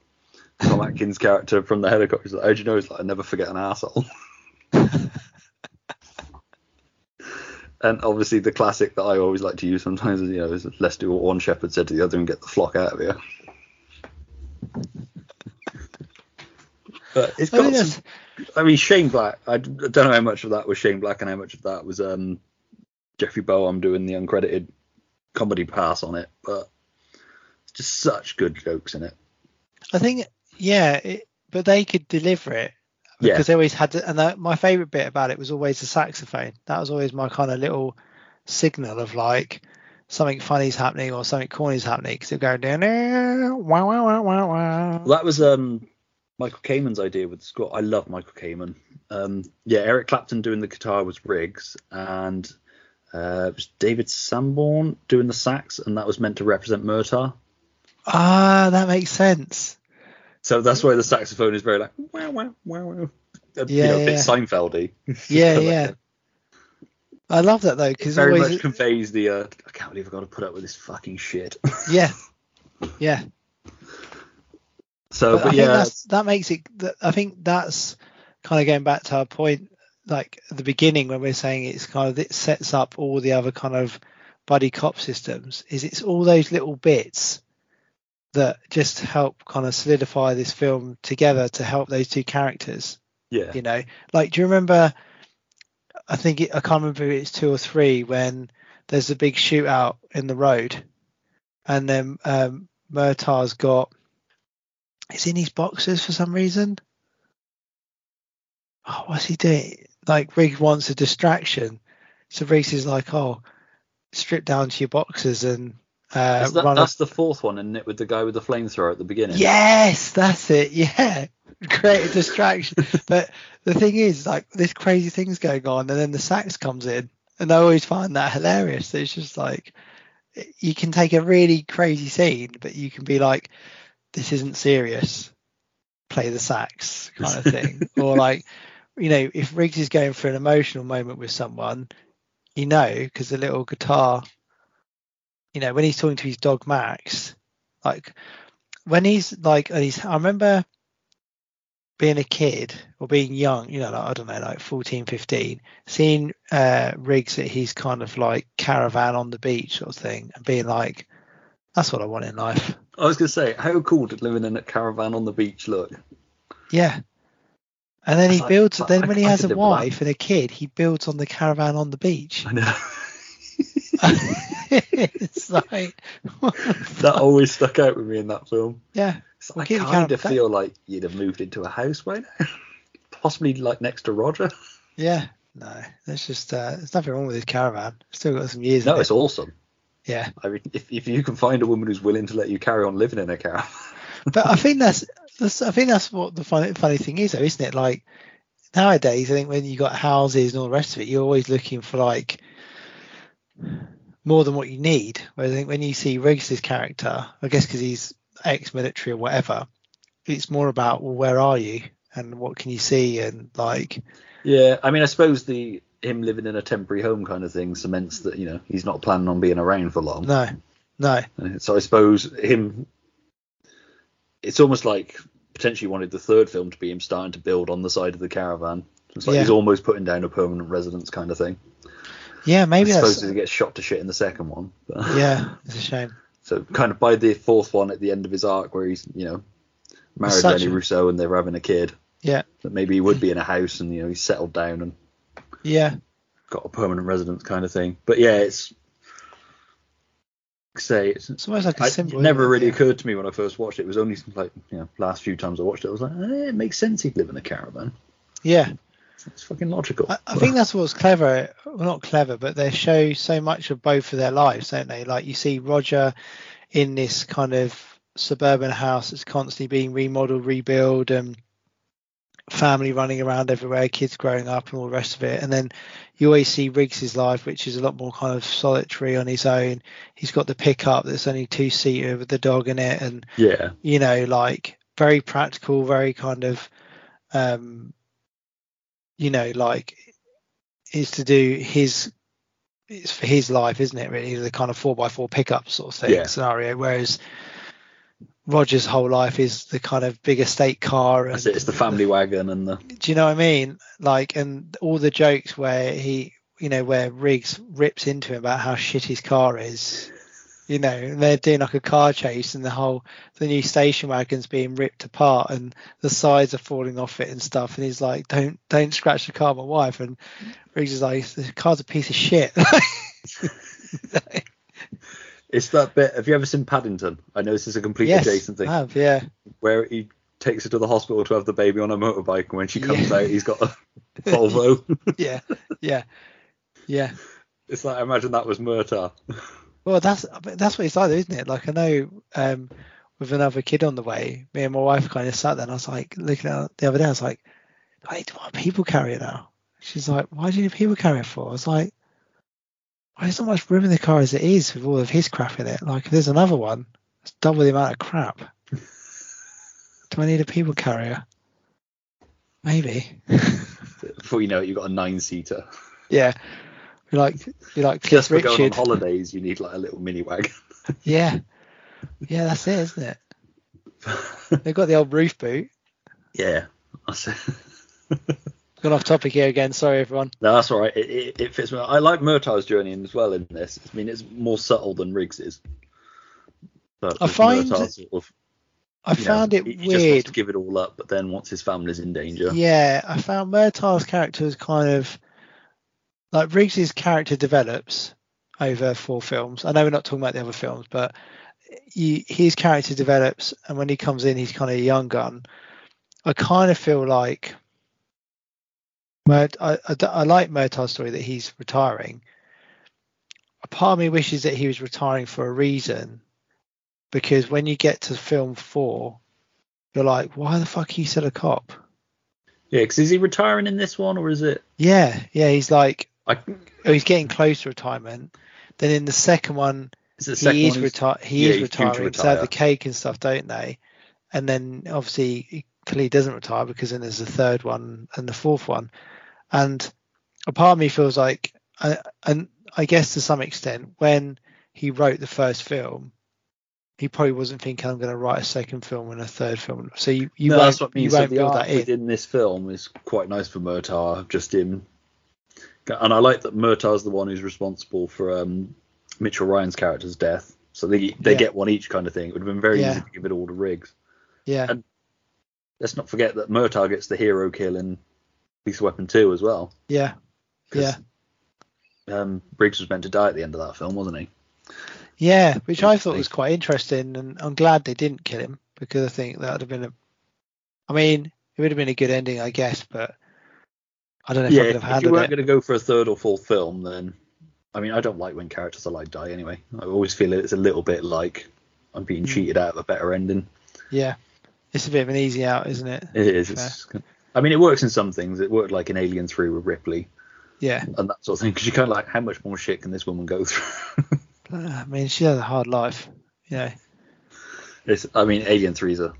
Tom Atkins' character from the helicopter. He's like, how do you know? It's like I never forget an asshole. and obviously the classic that I always like to use sometimes is you know is let's do what one shepherd said to the other and get the flock out of here. But it's I got think some, I mean Shane Black. I don't know how much of that was Shane Black and how much of that was um Jeffrey Boam doing the uncredited comedy pass on it, but it's just such good jokes in it. I think, yeah, it, but they could deliver it Yeah. because they always had, to, and that, my favorite bit about it was always the saxophone. That was always my kind of little signal of like something funny's happening or something corny's happening because it go down there, wow, wow, wow, wow, wow. Well, that was um Michael Kamen's idea with the score. I love Michael Kamen. Um, yeah, Eric Clapton doing the guitar was Riggs, and uh, it was David Sanborn doing the sax, and that was meant to represent Murtaugh. Ah, that makes sense. So that's why the saxophone is very like wow wow wow wow. Uh, you Yeah, know, a bit yeah. Seinfeldy. Yeah, Like yeah. that. I love that though because It very always, much conveys the uh, I can't believe I've got to put up with this fucking shit. yeah, yeah. So, But, but, I think yeah, that's, that makes it. I think that's kind of going back to our point, like the beginning when we're saying it's kind of it sets up all the other kind of buddy cop systems. Is it's all those little bits that just help kind of solidify this film together to help those two characters. yeah, You know, like do you remember? I think it, I can't remember if it's two or three when there's a big shootout in the road, and then um, Murtaugh's got is in his boxes for some reason. Oh, what's he doing? Like Riggs wants a distraction, so Riggs is like, "Oh, strip down to your boxes and uh, that- run." that's the fourth one, isn't it? With the guy with the flamethrower at the beginning. Yes, that's it. Yeah, create a distraction. but the thing is, like, this crazy thing's going on, and then the sax comes in, and I always find that hilarious. It's just like you can take a really crazy scene, but you can be like, "This isn't serious." Play the sax kind of thing, or like, you know, if Riggs is going for an emotional moment with someone, you know, because the little guitar, you know, when he's talking to his dog Max, like when he's like, and he's, I remember being a kid or being young, you know, like, I don't know, like 14, 15, seeing uh, Riggs at his kind of like caravan on the beach sort of thing and being like, that's what I want in life. I was gonna say, how cool did living in a caravan on the beach look? Yeah. And then he like, builds, I- then when he I has a that. wife and a kid, he builds on the caravan on the beach. I know. it's like, that always stuck out with me in that film. yeah. So Well, I kind of feel like you'd have moved into a house by now, possibly like next to Roger. Yeah. No, there's just, uh, there's nothing wrong with his caravan. Still got some years No, it's it. awesome. Yeah. I mean, if if you can find a woman who's willing to let you carry on living in a caravan, but I think that's, that's I think that's what the funny funny thing is though, isn't it? Like nowadays, I think when you've got houses and all the rest of it, you're always looking for like more than what you need. Whereas I think when you see Riggs's character, I guess because he's ex-military or whatever, it's more about well, where are you and what can you see and like yeah. I mean, I suppose the him living in a temporary home kind of thing cements that you know he's not planning on being around for long. no, no, uh, So I suppose him, it's almost like potentially wanted the third film to be him starting to build on the side of the caravan. It's like Yeah. he's almost putting down a permanent residence kind of thing. yeah, maybe I that's suppose he gets shot to shit in the second one. But, yeah, it's a shame. So kind of by the fourth one at the end of his arc where he's you know married Rene a- Russo and they're having a kid. Yeah, That maybe he would be in a house and you know he's settled down and yeah, got a permanent residence kind of thing. But yeah, it's say it's it's almost like a I, symbol. it never really Yeah. occurred to me when I first watched it. It was only like you know last few times I watched it, I was like, eh, it makes sense he'd live in a caravan. Yeah, It's fucking logical. I, I think that's what's clever. Well, not clever, but they show so much of both of their lives, don't they? Like you see Roger in this kind of suburban house that's constantly being remodeled, rebuilt, and family running around everywhere, kids growing up, and all the rest of it. And then you always see Riggs's life, which is a lot more kind of solitary on his own. He's got the pickup that's only two seater with the dog in it, and yeah, you know, like very practical, very kind of, um, you know, like is to do his, it's for his life, isn't it? Really, the kind of four by four pickup sort of thing Yeah. scenario. Whereas Roger's whole life is the kind of big estate car. And, it's the family wagon and the do you know what I mean? Like, and all the jokes where he, you know, where Riggs rips into him about how shit his car is. You know, and they're doing like a car chase, and the whole the new station wagon's being ripped apart, and the sides are falling off it and stuff. And he's like, "Don't, don't scratch the car, my wife." And Riggs is like, "The car's a piece of shit." It's that bit. Have you ever seen Paddington? I know this is a complete yes, adjacent thing. I have, yeah, Where he takes her to the hospital to have the baby on a motorbike, and when she comes Yeah. out, he's got a Volvo. yeah, yeah, yeah. it's like I imagine that was Murtaugh. Well, that's that's what it's like, isn't it? Like I know um, with another kid on the way, me and my wife kind of sat there, and I was like looking at the other day. I was like, "I need to want a people carrier now." She's like, "Why do you need a people carrier for?" I was like, "Well, there's not much room in the car as it is with all of his crap in it. Like if there's another one, it's double the amount of crap. do I need a people carrier? Maybe. Before you know it, you've got a nine-seater. yeah. you're like you're like Just for Cliff going on Richard. holidays, you need like a little mini wagon. Yeah. Yeah, that's it, isn't it? They've got the old roof boot. yeah. That's it. Gone off topic here again. Sorry, everyone. No, that's all right. It, it, it fits. well. I like Murtaugh's journey as well in this. I mean, it's more subtle than Riggs's. But I find- Murtaugh sort of, I you know, found it he, he just wants to give it all up, but then once his family's in danger, Yeah, I found Murtaugh's character was kind of like Riggs's character develops over four films. I know we're not talking about the other films, but he, his character develops, and when he comes in, he's kind of a young gun. I kind of feel like Murt, I, I, I like Murtaugh's story that he's retiring. A part of me wishes that he was retiring for a reason, because when you get to film four, you're like, why the fuck are you still a cop? yeah. Because is he retiring in this one, or is it? Yeah, yeah, he's like, I, oh, he's getting close to retirement. Then in the second one, is the second he is reti- he yeah, is retiring. So they have the cake and stuff, don't they? And then obviously he clearly doesn't retire because then there's the third one and the fourth one. And a part of me feels like, uh, and I guess to some extent, when he wrote the first film, he probably wasn't thinking I'm going to write a second film and a third film. So you you no, won't, that's what I mean. you So won't build that in. within this film is quite nice for Murtaugh, just him. And I like that Murtaugh's the one who's responsible for um, Mitchell Ryan's character's death. So they they Yeah. get one each kind of thing. It would have been very Yeah. easy to give it all to Riggs. Yeah, and- Let's not forget that Murtaugh gets the hero kill in Lethal Weapon 2 as well. Yeah. yeah. Um, Riggs was meant to die at the end of that film, wasn't he? Yeah, which I thought was quite interesting, and I'm glad they didn't kill him because I think that would have been a. I mean, it would have been a good ending, I guess, but I don't know if I yeah, could have if you weren't going to go for a third or fourth film, then I mean, I don't like when characters are like die anyway. I always feel it's a little bit like I'm being Hmm. cheated out of a better ending. Yeah, it's a bit of an easy out, isn't it? It is. It's, I mean, it works in some things. It worked like in Alien 3 with Ripley Yeah, and that sort of thing. Because you kind of like, how much more shit can this woman go through? I mean, she has a hard life. Know, it's, I mean, Alien 3 is a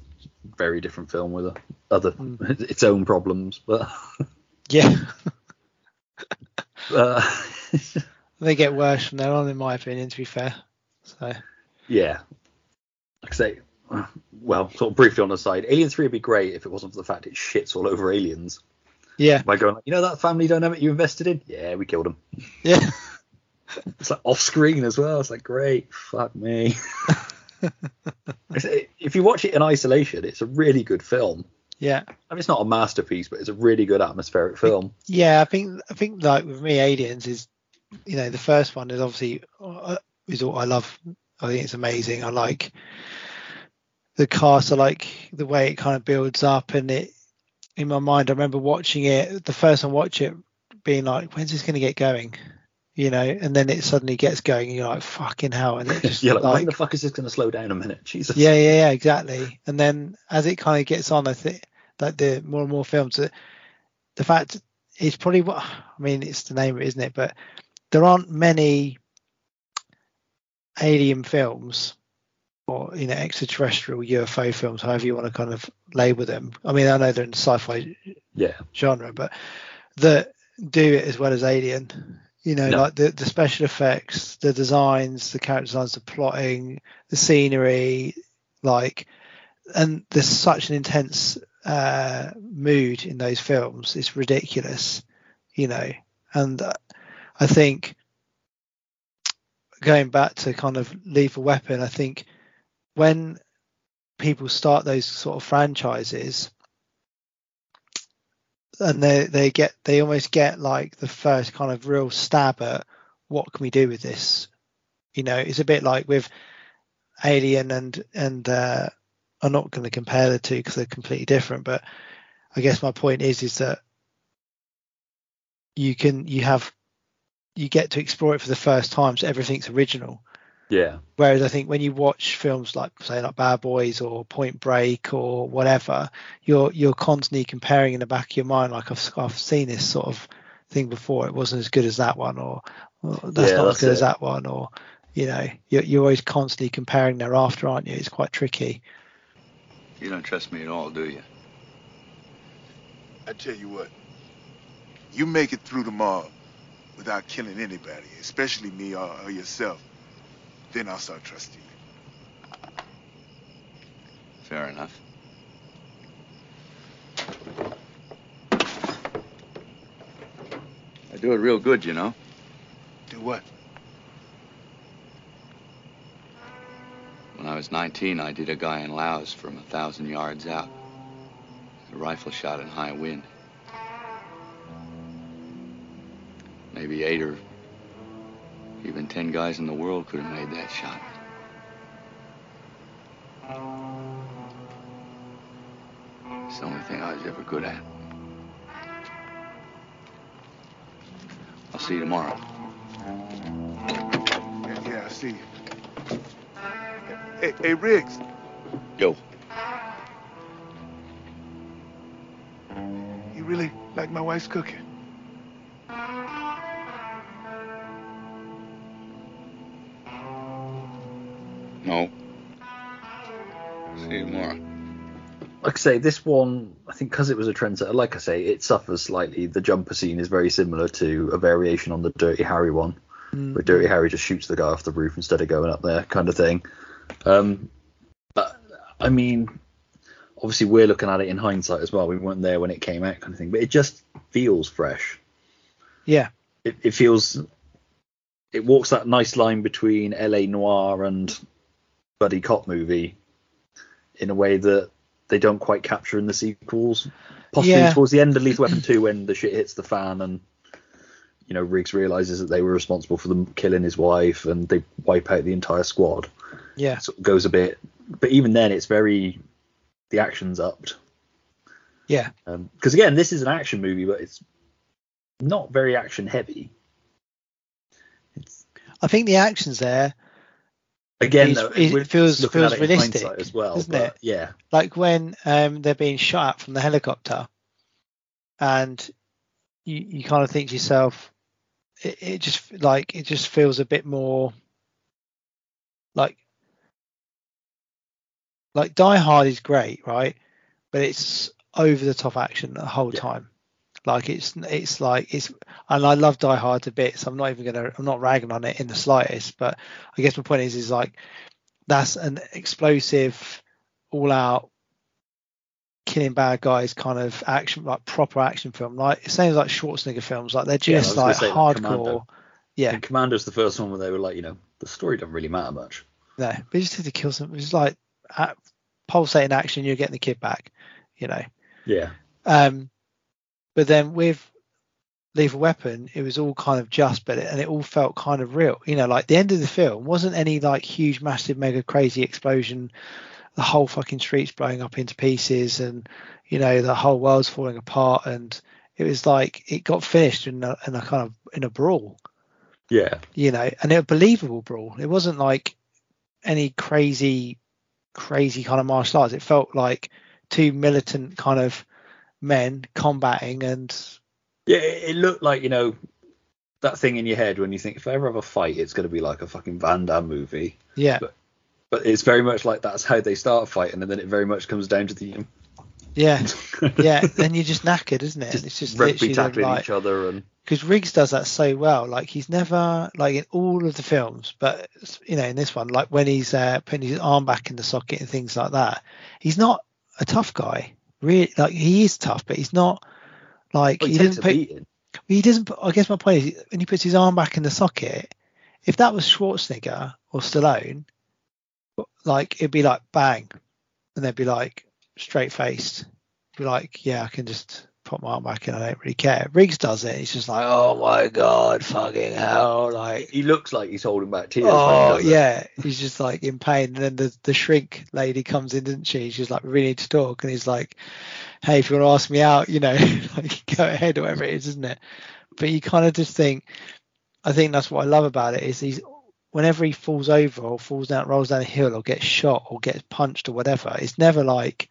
very different film with a, other Hmm. its own problems, but yeah, uh, they get worse from there on, in my opinion. To be fair, so yeah. Like I say, well, sort of briefly on the side, Alien 3 would be great if it wasn't for the fact it shits all over aliens. yeah, By going, like, you know that family dynamic you invested in? Yeah, we killed them. yeah, It's like off screen as well. It's like great, fuck me. If you watch it in isolation, it's a really good film. yeah. I mean, it's not a masterpiece, but it's a really good atmospheric film. Yeah, I think I think like with me, Aliens is, you know, the first one is obviously uh, is what I love. I think it's amazing. I like the cast. I like the way it kind of builds up, and it in my mind, I remember watching it the first time I watch it, being like, when's this going to get going? You know, and then it suddenly gets going, and you're like, fucking hell, and it just You're like, like, when the fuck is this going to slow down a minute? Jesus. yeah, yeah, yeah, exactly. And then as it kind of gets on, I think like the more and more films, the, the fact it's probably what I mean, it's the name of it, isn't it? But there aren't many alien films or you know extraterrestrial UFO films, however you want to kind of label them. I mean, I know they're in the sci-fi Yeah. genre, but that do it as well as Alien. You know, No. like the, the special effects, the designs, the character designs, the plotting, the scenery, Like, and there's such an intense uh, mood in those films. It's ridiculous, you know. And uh, I think going back to kind of Lethal Weapon, I think when people start those sort of franchises and they they get they almost get like the first kind of real stab at what can we do with this? You know it's a bit like with alien and and uh i'm not going to compare the two because they're completely different but i guess my point is is that you can you have you get to explore it for the first time so everything's original Yeah. Whereas I think when you watch films like say like Bad Boys or Point Break or whatever, you're you're constantly comparing in the back of your mind like I've I've seen this sort of thing before. It wasn't as good as that one, or, or that's Yeah, not that's as good as that one, or you know you're you're always constantly comparing thereafter, aren't you? It's quite tricky. You don't trust me at all, do you? I tell you what, you make it through tomorrow without killing anybody, especially me or, or yourself, then I'll start trusting you. Fair enough. I do it real good, you know. Do what? When I was 19, I did a guy in Laos from a thousand yards out. A rifle shot in high wind. Maybe eight or even ten guys in the world could have made that shot. It's the only thing I was ever good at. I'll see you tomorrow. Yeah, yeah, I see you. Hey, hey, Riggs, Yo. you really like my wife's cooking? Say, this one, I think because it was a trendsetter, like I say, it suffers slightly. The jumper scene is very similar to a variation on the Dirty Harry one, where Dirty Harry just shoots the guy off the roof instead of going up there, kind of thing. Um, but I mean, obviously we're looking at it in hindsight as well. We weren't there when it came out, kind of thing. But it just feels fresh. Yeah, It, it feels. It walks that nice line between LA noir and buddy cop movie in a way that they don't quite capture in the sequels. Possibly Yeah. towards the end of Lethal Weapon 2 when the shit hits the fan and you know Riggs realizes that they were responsible for them killing his wife and they wipe out the entire squad. yeah, So it goes a bit but even then it's very the action's upped. yeah, um, Because again, this is an action movie, but it's not very action heavy. It's I think the action's there. Again, though, it feels- feels at it in realistic, as well. doesn't but it? Yeah, like when um, they're being shot at from the helicopter, and you you kind of think to yourself, it, it just like it just feels a bit more like like Die Hard is great, right? But it's over the top action the whole Yeah. time. Like it's it's like it's and I love Die Hard a bit, so I'm not even gonna I'm not ragging on it in the slightest. But I guess my point is is like that's an explosive, all out killing bad guys kind of action like proper action film. Like it sounds like Schwarzenegger films, like they're just gonna like say, hardcore. Commando. Yeah, And Commando's the first one where they were like, you know, the story doesn't really matter much. no, we just had to kill some. It was like at pulsating action, you're getting the kid back, you know. Yeah, Um, but then with Lethal Weapon, it was all kind of just, but it, and it all felt kind of real. You know, like the end of the film wasn't any like huge, massive, mega crazy explosion. The whole fucking streets blowing up into pieces, and you know the whole world's falling apart. And it was like it got finished in a, in a kind of in a brawl. yeah, You know, and a believable brawl. It wasn't like any crazy, crazy kind of martial arts. It felt like two militant kind of men combating and yeah. It, it looked like you know that thing in your head when you think if I ever have a fight, it's going to be like a fucking Van Damme movie. yeah But- But it's very much like that's how they start fighting, and then it very much comes down to the Yeah, yeah. Then you're just knackered, isn't it? Just, it's just rugby tackling like, each other and because Riggs does that so well. Like he's never like in all of the films, but you know in this one, like when he's uh, putting his arm back in the socket and things like that, he's not a tough guy. Really, like he is tough, but he's not like well, he he doesn't put. He doesn't. Put, I guess my point is when he puts his arm back in the socket, if that was Schwarzenegger or Stallone, like it'd be like bang, and they'd be like straight faced, be like, yeah, I can just put my arm back in. I don't really care. Riggs does it. He's just like, oh my god, fucking hell, like. He looks like he's holding back tears. Oh, he Oh yeah, he's just like in pain. And then the the shrink lady comes in, didn't she? She's like, we really need to talk. And he's like, hey, if you want to ask me out, you know, like go ahead or whatever it is, isn't it? But you kind of just think, I think that's what I love about it is he's whenever he falls over or falls down, rolls down a hill or gets shot or gets punched or whatever, it's never like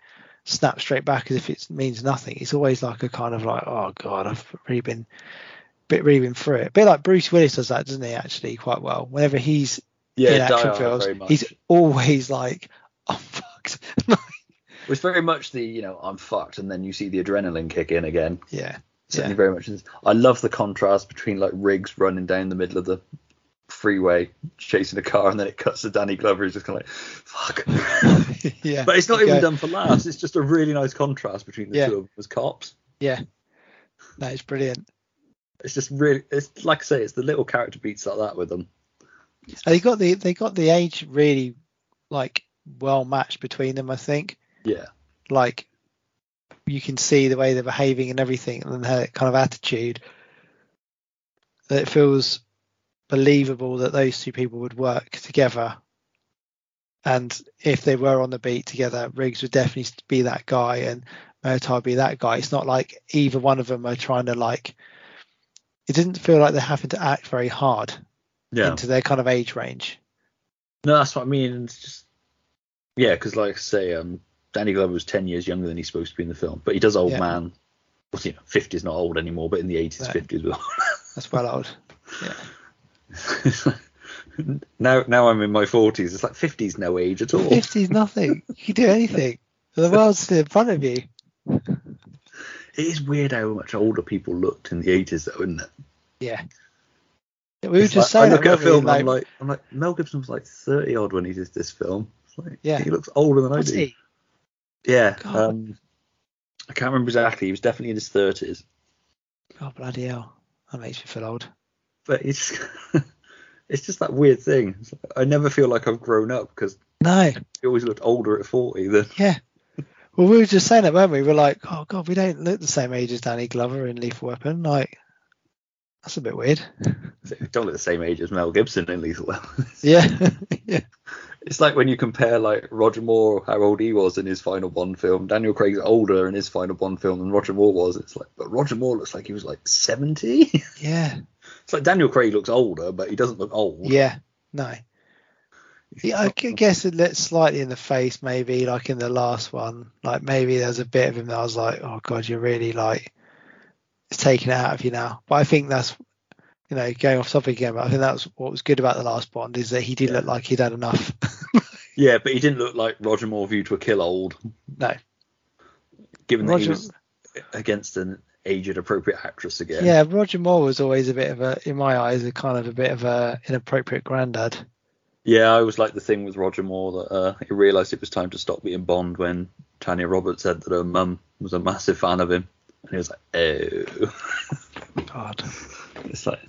snap straight back as if it means nothing. It's always like a kind of like, oh god, I've really been, bit really been through it. A bit like Bruce Willis does that, doesn't he? Actually, quite well. Whenever he's yeah, in action films, he's always like, I'm fucked. It's very much the you know I'm fucked, and then you see the adrenaline kick in again. yeah, Certainly yeah, very much. I love the contrast between like Riggs running down the middle of the freeway chasing a car, and then it cuts to Danny Glover. He's just kind of like fuck. yeah. but it's not even done for laughs. It's just a really nice contrast between the Yeah. two of them as cops. Yeah, no, it's brilliant. It's just really. It's like I say, it's the little character beats like that with them. And they got the they got the age really like well matched between them. I think. Yeah. like you can see the way they're behaving and everything and their kind of attitude that it feels believable that those two people would work together and if they were on the beat together riggs would definitely be that guy and Murtaugh would be that guy it's not like either one of them are trying to like it doesn't feel like they're having to act very hard Yeah. into their kind of age range No, that's what I mean. It's just yeah, because like I say, um, Danny Glover was ten years younger than he's supposed to be in the film, but he does old Yeah. man. Well, you know, fifty's not old anymore, but in the eighties, No. fifties were. that's well old yeah now, now I'm in my forties. It's like fifties, no age at all. 50's nothing you can do anything the world's still in front of you It is weird how much older people looked in the eighties, though, isn't it? Yeah. We were It's just like, saying I look at a film, and I'm like, I'm like, Mel Gibson was like thirty odd when he did this film. Like, Yeah. he looks older than I what's do. he? Yeah, um, I can't remember exactly. He was definitely in his thirties, Oh bloody hell! That makes me feel old. But it's it's just that weird thing. I never feel like I've grown up because No, he always looked older at forty than yeah. Well, we were just saying it, weren't we? We're like, oh god, we don't look the same age as Danny Glover in Lethal Weapon. Like, that's a bit weird. don't look the same age as Mel Gibson in Lethal Weapon. Yeah, yeah, It's like when you compare like Roger Moore, how old he was in his final Bond film. Daniel Craig's older in his final Bond film than Roger Moore was. It's like, but Roger Moore looks like he was like seventy. yeah, it's like Daniel Craig looks older, but he doesn't look old. yeah. No. Yeah, I guess it lit slightly in the face, maybe like in the last one. Like maybe there's a bit of him that I was like, oh god, you're really like, it's taken out of you now. But I think that's, you know, going off topic again. But I think that's what was good about the last Bond is that he did look like he'd had enough. Yeah, but he didn't look like Roger Moore View to a Kill old, no, given that he Roger- was against an aged appropriate actress again. yeah, Roger Moore was always a bit of a, in my eyes, a kind of a bit of a inappropriate granddad. Yeah, I always liked the thing with Roger Moore that uh, he realised it was time to stop being Bond when Tanya Roberts said that her mum was a massive fan of him, and he was like, "Oh." God, It's like,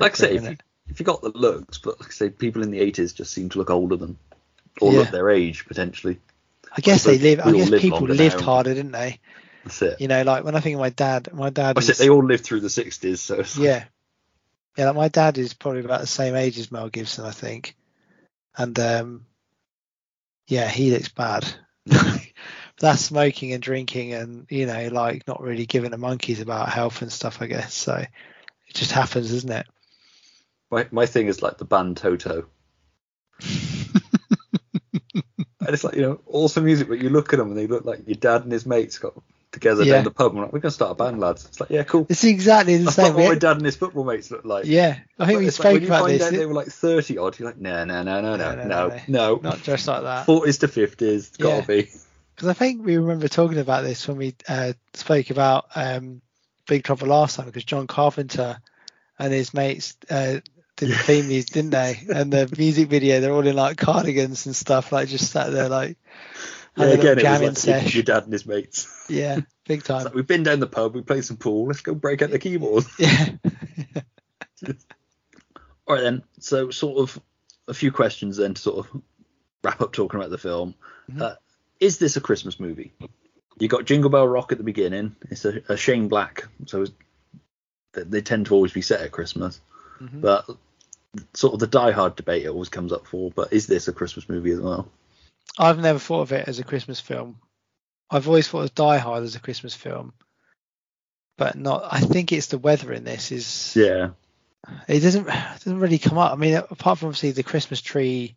like I say, if you, if you got the looks, but like I say, people in the 80s just seem to look older than, or Yeah. their age potentially. I guess they live. I guess live people lived now. harder, didn't they? That's it. You know, like when I think of my dad, my dad. I said they all lived through the 60s, so like- Yeah. Yeah, like my dad is probably about the same age as Mel Gibson, I think. And um yeah, he looks bad. That's smoking and drinking and, you know, like not really giving a monkeys about health and stuff, I guess. So it just happens, isn't it? my my thing is like the band Toto. and it's like you know awesome music, but you look at them and they look like your dad and his mates got together Yeah. down the pub. And we're like, we're gonna start a band, lads. It's like, yeah, cool. It's exactly the That's same. not what my dad and his football mates look like. yeah, I think we it's like spoke when you about find this. out they were like 30 odd, you're like, no, no, no, no, no, No, no, no, no, no. Not just like that. 40s to 50s, it's gotta Yeah. be. because I think we remember talking about this when we uh, spoke about um, Big Trouble last time because John Carpenter and his mates uh, did the theme music, didn't they? And the music video, they're all in like cardigans and stuff, like just sat there like Yeah, again, it was jamming like your dad and his mates. Yeah, big time. like, we've been down the pub, we played some pool. Let's go break out the keyboard. Yeah. All right then. So sort of a few questions then to sort of wrap up talking about the film. Mm-hmm. Uh, is this a Christmas movie? You got Jingle Bell Rock at the beginning. It's a, a Shane Black, so they tend to always be set at Christmas. Mm-hmm. But sort of the Die Hard debate it always comes up for. But is this a Christmas movie as well? I've never thought of it as a Christmas film. I've always thought of Die Hard as a Christmas film, but not. I think it's the weather in this is. Yeah. It doesn't it doesn't really come up. I mean, apart from obviously the Christmas tree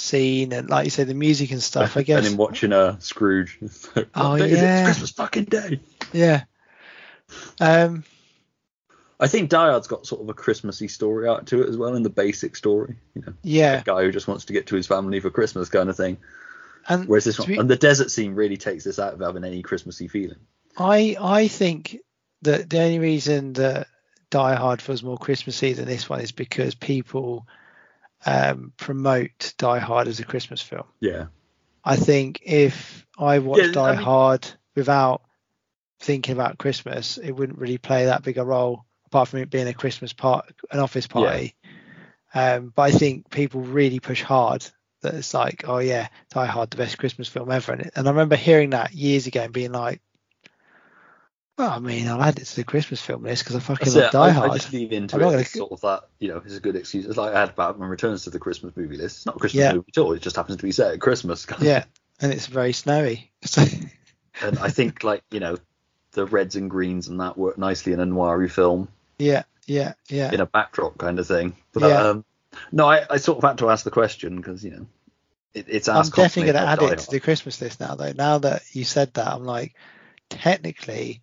scene and like you say the music and stuff. I guess. And then watching uh, Scrooge. Oh, day is it? yeah. It's Christmas fucking day. Yeah. Um. I think Die Hard's got sort of a Christmassy story arc to it as well in the basic story. You know, Yeah. a guy who just wants to get to his family for Christmas kind of thing. And Whereas this one, be- and the desert scene really takes this out of having any Christmassy feeling. I I think that the only reason that Die Hard feels more Christmassy than this one is because people um, promote Die Hard as a Christmas film. Yeah, I think if I watched Yeah, Die I mean- Hard without thinking about Christmas, it wouldn't really play that big a role, apart from it being a Christmas part, an office party. Um, but I think people really push hard that it's like, oh yeah, Die Hard, the best Christmas film ever. And, and I remember hearing that years ago and being like, well, I mean, I'll add it to the Christmas film list because I fucking love it. Die I, Hard. I just leave into I'm it gonna- sort of that. You know, it's a good excuse. It's like I had Batman Returns to the Christmas movie list. It's not a Christmas Yeah. movie at all. It just happens to be set at Christmas. yeah, and it's very snowy. And I think like you know, the reds and greens and that work nicely in a noir film. Yeah, yeah, yeah. in a backdrop kind of thing. But Yeah. um, no, I, I sort of had to ask the question because you know it, it's I'm asked definitely going to add it to the Christmas list now, though. Now that you said that, I'm like, technically,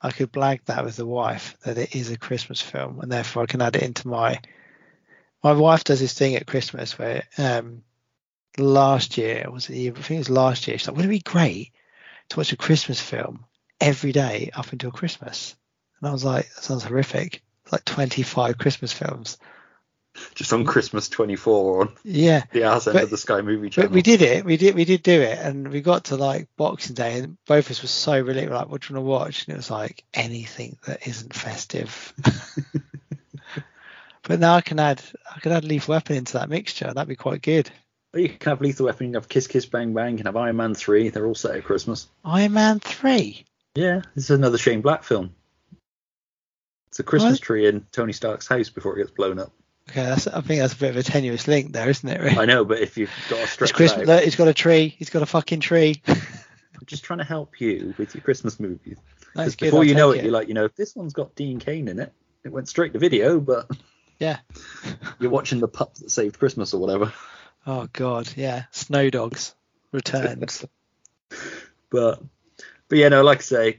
I could blag that with the wife that it is a Christmas film, and therefore I can add it into my. My wife does this thing at Christmas where um, last year was it? I think it was last year. She's like, "Wouldn't it be great to watch a Christmas film every day up until Christmas?" And I was like, "That sounds horrific." It's like 25 Christmas films. Just on Christmas 24 on Yeah, the arse end But- of the Sky Movie Channel. But we did it. We did. We did do it, and we got to like Boxing Day, and both of us were so relieved. Like, what do you want to watch? And it was like anything that isn't festive. but now I can add. I can add Lethal Weapon into that mixture. That'd be quite good. But you can have Lethal Weapon, you can have Kiss Kiss Bang Bang, you can have Iron Man 3. They're all set at Christmas. Iron Man three. Yeah, this is another Shane Black film. It's a Christmas What? tree in Tony Stark's house before it gets blown up. Okay, that's. I think that's a bit of a tenuous link there, isn't it? Really? I know, but if you've got to stretch It's Christmas. out, Look, he's got a tree. He's got a fucking tree. I'm just trying to help you with your Christmas movies. Because before I'll you know take it, you're like, you know, if this one's got Dean Cain in it. It went straight to video, but Yeah. you're watching the pup that saved Christmas or whatever. Oh God, yeah. Snow Dogs returns. But but yeah, no, like I say,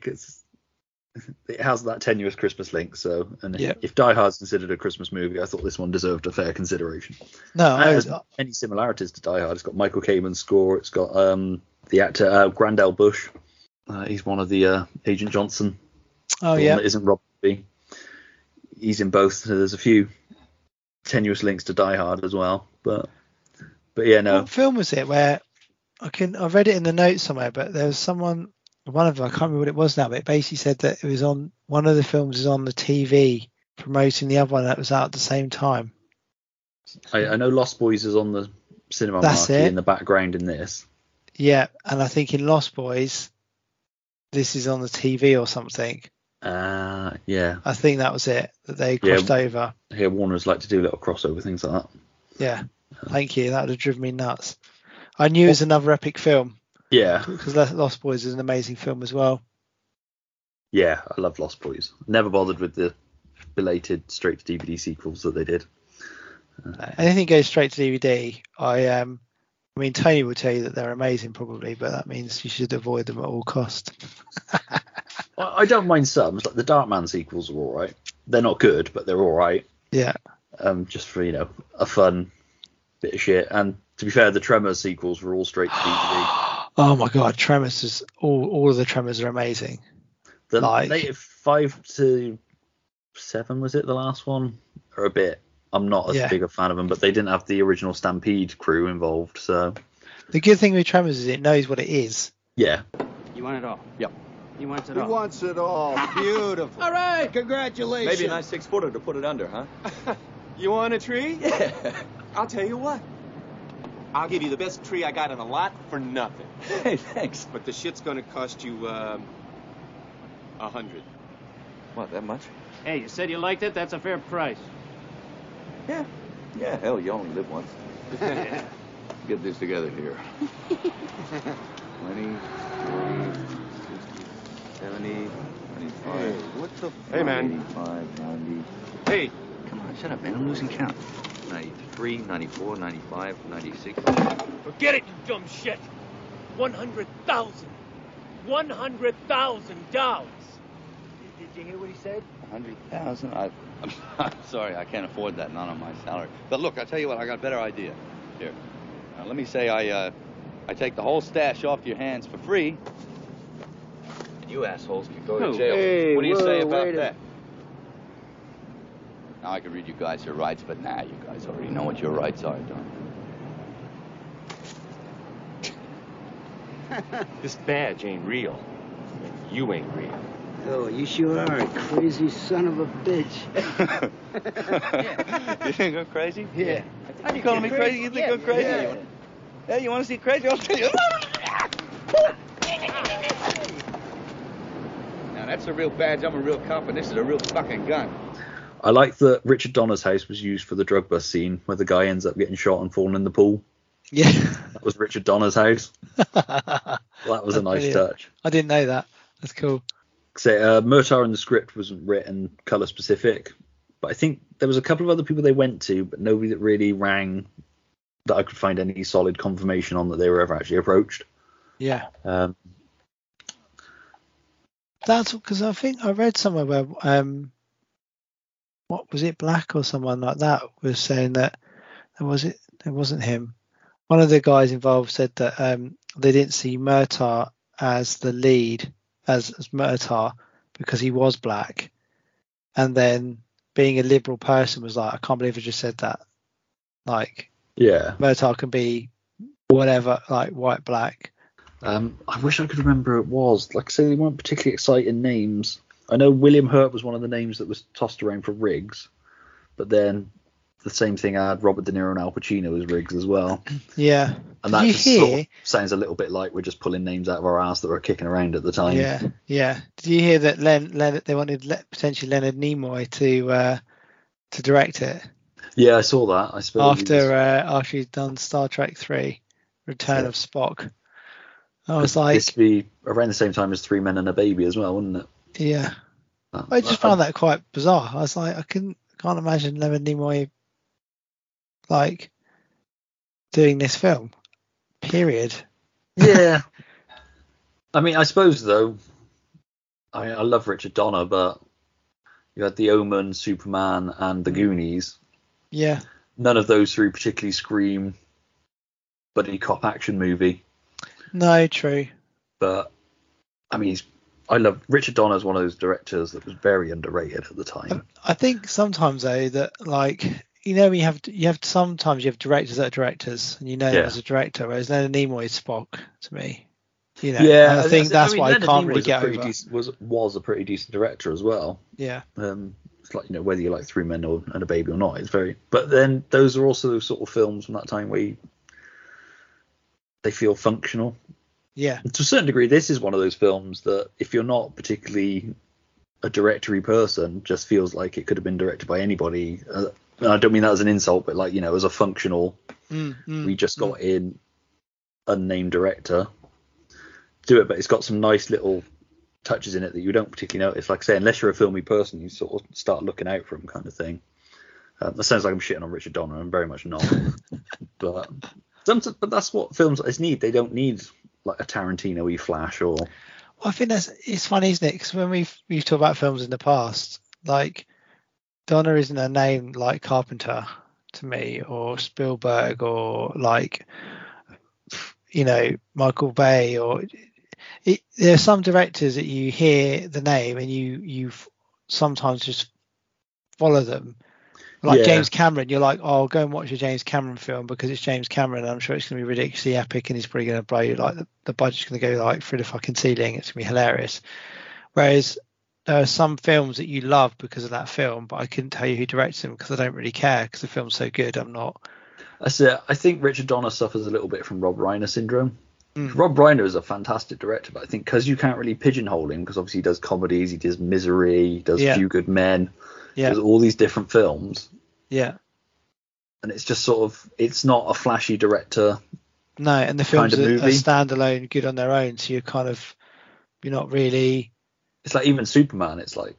it has that tenuous Christmas link. So, and if Die Hard's considered a Christmas movie, I thought this one deserved a fair consideration. no, I has any similarities to Die Hard? It's got Michael Kamen's score. It's got um the actor uh, Grand L. Bush. Uh, he's one of the uh, Agent Johnson. oh yeah. that isn't Rob B. He's in both. So there's a few tenuous links to Die Hard as well. But but yeah, no. What film was it where I can I read it in the notes somewhere, but there was someone one of them I can't remember what it was now, but it basically said that it was on one of the films is on the TV promoting the other one that was out at the same time. I, I know Lost Boys is on the cinema That's marquee it. in the background in this. Yeah, and I think in Lost Boys, this is on the TV or something. Uh, yeah. I think that was it that they Yeah. crossed over. Here Warner's like to do little crossover things like that. Yeah, thank you. That would have driven me nuts. I knew it was another epic film Yeah, because Lost Boys is an amazing film as well. yeah. I love Lost Boys. Never bothered with the belated straight to DVD sequels that they did. anything goes straight to DVD, I um, I mean Tony will tell you that they're amazing probably, but that means you should avoid them at all cost. I, I don't mind some. Like the Darkman sequels are all right. They're not good, but they're all right. Yeah, Um, just for you know a fun bit of shit. And to be fair, the Tremors sequels were all straight to DVD. Oh my god, Tremors is all all of the Tremors are amazing. The Like- native five to seven was it the last one, or a bit? I'm not as Yeah. big a fan of them, but they didn't have the original Stampede crew involved, so The good thing with Tremors is it knows what it is. yeah. You want it all? Yep. He wants it He all. He wants it all. Beautiful. all right, congratulations. Maybe a nice six footer to put it under, huh? You want a tree? Yeah. I'll tell you what. I'll give you the best tree I got in the lot for nothing. Hey, thanks. But the shit's gonna cost you, um, a hundred. What, that much? Hey, you said you liked it. That's a fair price. Yeah. Yeah, hell, you only live once. Get this together here. 20, 70, 25, Hey, what the Hey, man. 85, 90. Hey, Come on, shut up, man. I'm losing count. 93, 94, 95, 96. Forget it, you dumb shit. One hundred thousand. One hundred thousand dollars. Did, did you hear what he said? 100,000? I, I'm, I'm sorry, I can't afford that, not on my salary. But look, I'll tell you what, I got a better idea. Here, now, let me say I, uh, I take the whole stash off your hands for free. And you assholes can go to jail. hey, what do you say about wait a- that? Now I can read you guys your rights, but nah, you guys already know what your rights are, don't you? this badge ain't real. You ain't real. Oh, you sure are a crazy son of a bitch. you think I'm crazy? Yeah. Are you calling me crazy? You think I'm crazy? yeah. You wanna- Yeah, you want to see crazy? I'll tell you. Now that's a real badge. I'm a real cop, and this is a real fucking gun. I like that Richard Donner's house was used for the drug bust scene where the guy ends up getting shot and falling in the pool. Yeah. That was Richard Donner's house. That was a nice brilliant. touch. I didn't know that. That's cool. So uh, Murtaugh in the script wasn't written color specific, but I think there was a couple of other people they went to, but nobody that really rang that I could find any solid confirmation on that they were ever actually approached. Yeah. Um, That's because I think I read somewhere where um, what was it, Black or someone like that was saying that there was it, it wasn't him. One of the guys involved said that um, they didn't see Murtaugh as the lead as, as Murtaugh because he was black, and then being a liberal person was like, I can't believe I just said that. Like yeah. Murtaugh can be whatever, like white, black. Um, I wish I could remember it was. Like I say, they weren't particularly exciting names. I know William Hurt was one of the names that was tossed around for Riggs, but then the same thing had Robert De Niro and Al Pacino as Riggs as well. Yeah. And that you just sort hear? of sounds a little bit like we're just pulling names out of our ass that were kicking around at the time. Yeah, yeah. Did you hear that Len, Leonard, they wanted le- potentially Leonard Nimoy to uh, to direct it Yeah, I saw that. I suppose. after uh, after he'd done Star Trek Three, Return Yeah. of Spock. I was like, this would be around the same time as Three Men and a Baby as well, wouldn't it? Yeah. Uh, I just found that quite bizarre. I was like, I can can't imagine Leonard Nimoy like doing this film. Period. Yeah. I mean, I suppose though, I I love Richard Donner, but you had The Omen, Superman, and The Goonies. Yeah. None of those three particularly scream buddy cop action movie. No, true. But I mean, he's, I love Richard Donner is one of those directors that was very underrated at the time. I think sometimes though that like you know you have you have sometimes you have directors that are directors and you know Yeah. as a director, whereas Leonard Nimoy is Spock to me. You know, yeah, and I think that's mean, why I can't Nimoy's really get over. Decent, was was a pretty decent director as well. Yeah, Um, it's like you know whether you like Three Men or and a Baby or not. It's very. But then those are also those sort of films from that time where you, they feel functional. Yeah, to a certain degree, this is one of those films that if you're not particularly a directory person, just feels like it could have been directed by anybody. Uh, I don't mean that as an insult, but like you know, as a functional, mm, mm, we just got in a unnamed director do it, but it's got some nice little touches in it that you don't particularly notice. Like I say, unless you're a filmy person, you sort of start looking out for them, kind of thing. Um, that sounds like I'm shitting on Richard Donner. I'm very much not. but sometimes, but that's what films need. They don't need like a Tarantino-y flash or Well, I think that's it's funny, isn't it? Because when we've we've talked about films in the past, like Donner isn't a name like Carpenter to me, or Spielberg, or like you know Michael Bay or it, there are some directors that you hear the name and you you sometimes just follow them. Like Yeah. James Cameron, you're like, oh, go and watch a James Cameron film because it's James Cameron. And I'm sure it's going to be ridiculously epic, and he's probably going to blow you like the, the budget's going to go like through the fucking ceiling. It's going to be hilarious. Whereas there are some films that you love because of that film, but I couldn't tell you who directs them because I don't really care because the film's so good. I'm not. That's it. I think Richard Donner suffers a little bit from Rob Reiner syndrome. Mm. Rob Reiner is a fantastic director, but I think because you can't really pigeonhole him, because obviously he does comedies, he does Misery, he does Yeah. Few Good Men, Yeah. does all these different films, Yeah. and it's just sort of it's not a flashy director. No, and the Kind films of are, are standalone, good on their own. So you're kind of, you're not really. It's like even Superman. It's like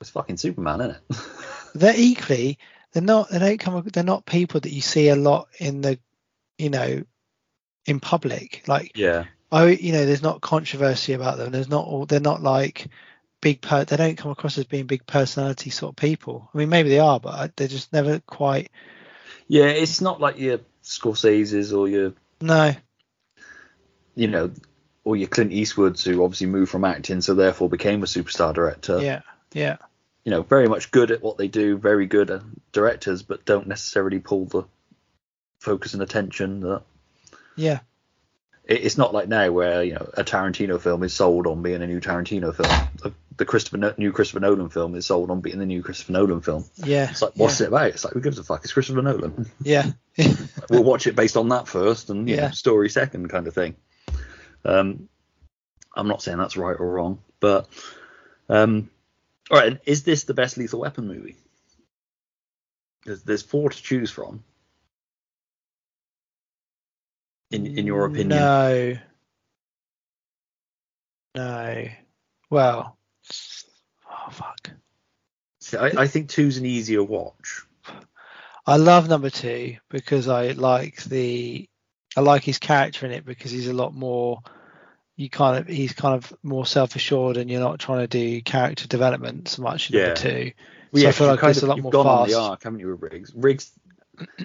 it's fucking Superman, isn't it? They're equally. They're not. They don't come. They're not people that you see a lot in the, you know, in public. Like yeah. I, you know, there's not controversy about them. There's not all. They're not like big. Per, they don't come across as being big personality sort of people. I mean, maybe they are, but they're just never quite. Yeah, it's not like your Scorsese's or your No. you know or your Clint Eastwoods who obviously moved from acting, so therefore became a superstar director. Yeah. Yeah. you know, very much good at what they do, very good at directors, but don't necessarily pull the focus and attention that Yeah. it- it's not like now where you know a Tarantino film is sold on being a new Tarantino film. The- Christopher new Christopher Nolan film is sold on being the new Christopher Nolan film. Yeah. It's like what's it about? It's like who gives a fuck? It's Christopher Nolan. Yeah. we'll watch it based on that first, and you know, Yeah. story second, kind of thing. Um, I'm not saying that's right or wrong, but um, all right. Is this the best Lethal Weapon movie? There's, there's four to choose from. In in your opinion, No. No. Well. Oh fuck. See, I, I think two's an easier watch. I love number two because I like the I like his character in it because he's a lot more you kind of he's kind of more self assured and you're not trying to do character development so much in Yeah. number two. Well, so yeah, I feel 'cause like you've a lot more you've gone fast. on the arc, haven't you, with Riggs? Riggs,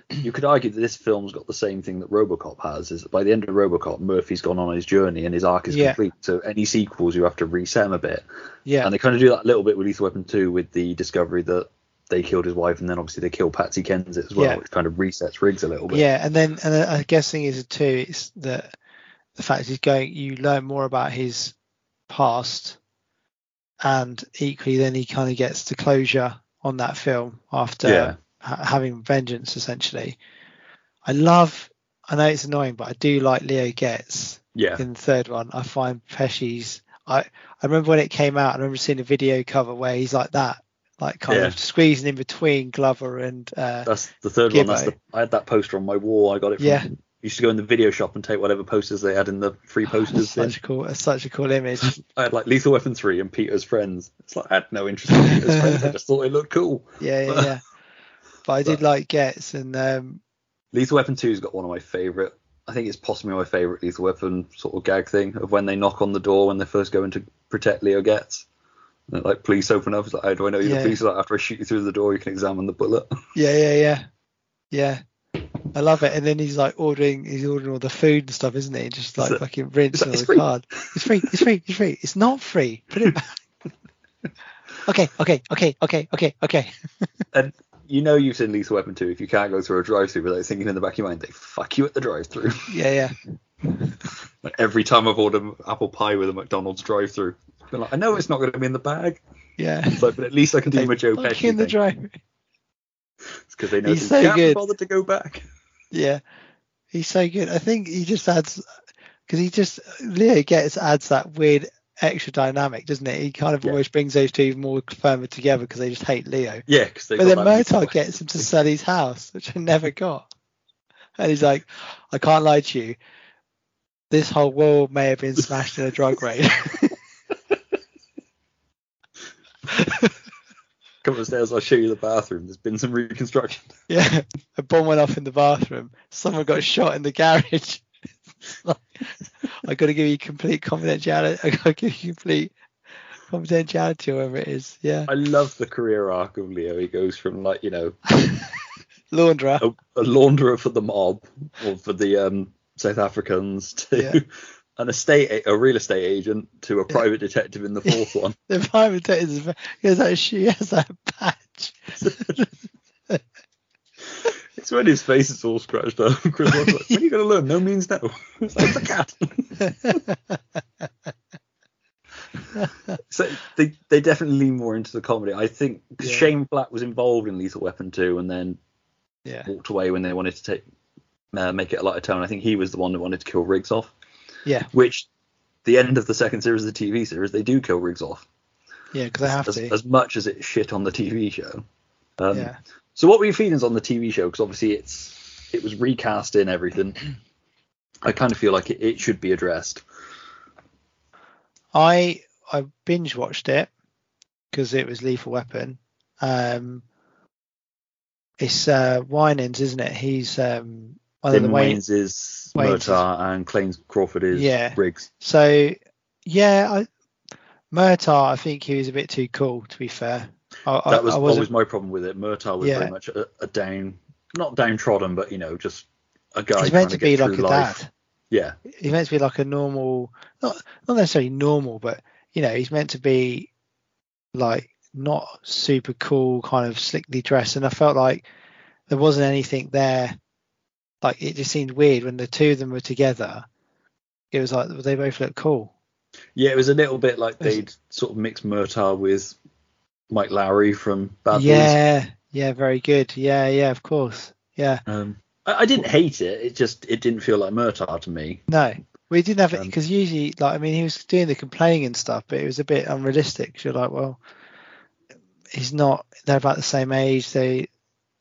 you could argue that this film's got the same thing that RoboCop has. Is that by the end of RoboCop, Murphy's gone on his journey and his arc is Yeah. complete. So any sequels, you have to reset him a bit. Yeah. And they kind of do that a little bit with Lethal Weapon 2 with the discovery that they killed his wife and then obviously they kill Patsy Kensit as well, Yeah. which kind of resets Riggs a little bit. Yeah, and then and then I guess thing is too it's that the fact he's going you learn more about his past and equally then he kind of gets to closure on that film after Yeah. Ha- having vengeance essentially. I love I know it's annoying but I do like Leo Getz Yeah. in the third one. I find Pesci's I I remember when it came out I remember seeing a video cover where he's like that like kind Yeah. of squeezing in between Glover and uh That's the third one. That's the, I had that poster on my wall. I got it from. Yeah. Used to go in the video shop and take whatever posters they had in the free posters. bin. such a cool such a cool image. I had like Lethal Weapon 3 and Peter's Friends. It's like I had no interest in Peter's Friends. I just thought it looked cool. Yeah, yeah, yeah. But I did like Getz and um Lethal Weapon 2's got one of my favourite. I think it's possibly my favourite Lethal Weapon sort of gag thing of when they knock on the door when they first go in to protect Leo Getz. Like, police open up. It's like, how do I know you're Yeah. the police? Like, after I shoot you through the door, you can examine the bullet. yeah, yeah, yeah. Yeah. I love it. And then he's like ordering he's ordering all the food and stuff, isn't he? Just like It's fucking all it's the free. card. It's free, it's free, it's free. It's not free. Put it back. okay, okay, okay, okay, okay, okay. And you know you've seen Lethal Weapon 2 if you can't go through a drive-through without thinking in the back of your mind, they fuck you at the drive-through. Yeah, yeah. like every time I've ordered apple pie with a McDonald's drive-through, been like, I know it's not going to be in the bag. Yeah. Like, but at least I can do They my Joe Pesci in the thing. It's because they know He's they so can't be good. bothered to go back. Yeah. He's so good. I think he just adds because he just Leo Getz adds that weird extra dynamic, doesn't it? He kind of Yeah. always brings those two more firmer together because they just hate Leo. Yeah, because. But then Murtaugh gets him to sell his house, which I never got. And he's like, I can't lie to you. This whole world may have been smashed in a drug raid. Come upstairs, I'll show you the bathroom. There's been some reconstruction. yeah. A bomb went off in the bathroom. Someone got shot in the garage. I got to give you complete confidentiality. I got to give you complete confidentiality, or whatever it is. Yeah. I love the career arc of Leo. He goes from like you know Laundra. a, a launderer for the mob or for the um South Africans to Yeah. an estate, a real estate agent to a private detective in the fourth one. The private detective has that she has that patch. It's when his face is all scratched up. Chris Rock's like, when are you going to learn? No means no. It's like, "It's a cat. so they they definitely lean more into the comedy. I think Yeah. Shane Black was involved in Lethal Weapon 2 and then Yeah. walked away when they wanted to take uh, make it a lighter tone. I think he was the one that wanted to kill Riggs off. Yeah. Which the end of the second series of the TV series, they do kill Riggs off. Yeah, because they have as, to. as much as it's shit on the TV show. Um, Yeah. So what were your feelings on the TV show? Because obviously it's it was recast and everything. I kind of feel like it, it should be addressed. I I binge watched it because it was Lethal Weapon. Um, it's uh, Winans, isn't it? He's um, one of the Damon Wayne. Wayans is Wayans is- Murtaugh and Clayne Crawford is Yeah. Riggs. So yeah, I, Murtaugh, I think he was a bit too cool. To be fair, I, That was always my problem with it. Murtaugh was Yeah. very much a, a down, not downtrodden, but you know, just a guy He's meant to get be like a life. dad. Yeah, He's meant to be like a normal, not not necessarily normal, but you know, he's meant to be like not super cool, kind of slickly dressed. And I felt like there wasn't anything there. Like it just seemed weird when the two of them were together. It was like they both looked cool. yeah. It was a little bit like they'd sort of mixed Murtaugh with Mike Lowry from Bad Boys. yeah, yeah, very good. Yeah, yeah, of course. Yeah. Um, I, I didn't hate it. It just it didn't feel like Murtaugh to me. No, we didn't have it Um, because usually, like, I mean, he was doing the complaining and stuff, but it was a bit unrealistic. 'cause You're like, well, he's not. They're about the same age. They,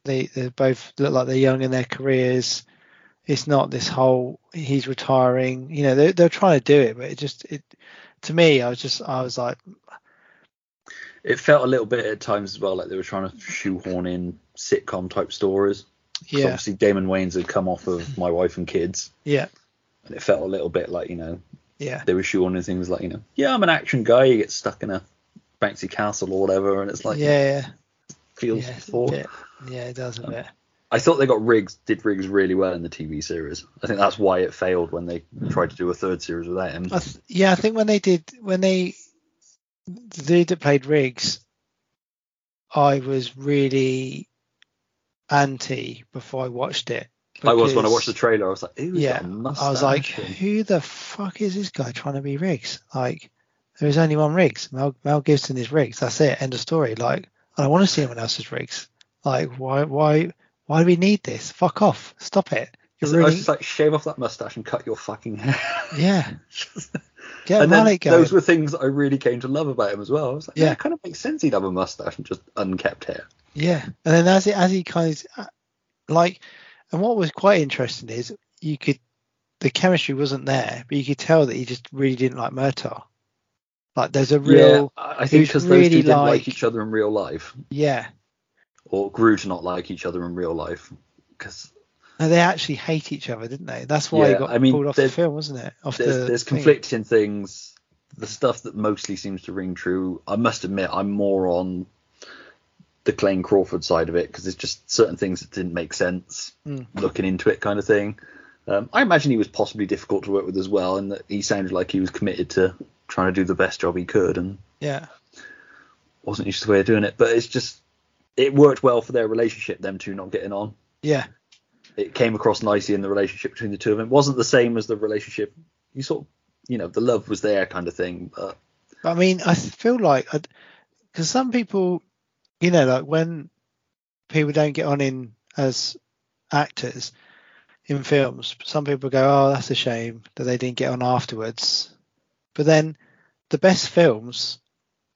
they, they both look like they're young in their careers. It's not this whole he's retiring. You know, they're they're trying to do it, but it just it. To me, I was just I was like, It felt a little bit at times as well like they were trying to shoehorn in sitcom type stories. yeah, Obviously, Damon Wayans had come off of My Wife and Kids, yeah, and it felt a little bit like you know yeah, they were shoehorning things like you know yeah I'm an action guy. You get stuck in a bouncy castle or whatever, and it's like yeah, yeah, feels yeah, it's a forced. bit- yeah, it does a um, bit. I thought they got Riggs did Riggs really well in the TV series. I think that's why it failed when they tried to do a third series without him. I th- yeah, I think when they did when they the dude that played Riggs, I was really anti before I watched it. I was when I watched the trailer. I was like, Yeah, I was like, who the fuck is this guy trying to be Riggs? Like, there is only one Riggs. Mel, Mel Gibson is Riggs. That's it. End of story. Like, I don't want to see anyone else's Riggs. Like, why, why, why do we need this? Fuck off. Stop it. You're I was just like, shave off that mustache and cut your fucking hair. Yeah. And then those were things that I really came to love about him as well. I was like, yeah, Yeah. it kind of makes sense he'd have a mustache and just unkept hair. Yeah, and then as it as he kind of uh, like, and what was quite interesting is you could the chemistry wasn't there, but you could tell that he just really didn't like Murtaugh. Like there's a real yeah, I think because those really two didn't like like- each other in real life, yeah. or grew to not like each other in real life. Because No, they actually hate each other, didn't they? That's why he got I mean, pulled off the film, wasn't it? Off there's, the there's thing. conflicting things. The stuff that mostly seems to ring true. I must admit, I'm more on the Clayne Crawford side of it because there's just certain things that didn't make sense Mm. looking into it, kind of thing. Um, I imagine he was possibly difficult to work with as well, and that he sounded like he was committed to trying to do the best job he could, and Yeah, wasn't used to the way of doing it. But it's just it worked well for their relationship, them two not getting on. yeah, It came across nicely in the relationship between the two of them. It wasn't the same as the relationship you sort of, you know, the love was there kind of thing. But But I mean, I feel like because some people, you know, like when people don't get on in as actors in films, some people go, "Oh, that's a shame that they didn't get on afterwards." But then the best films,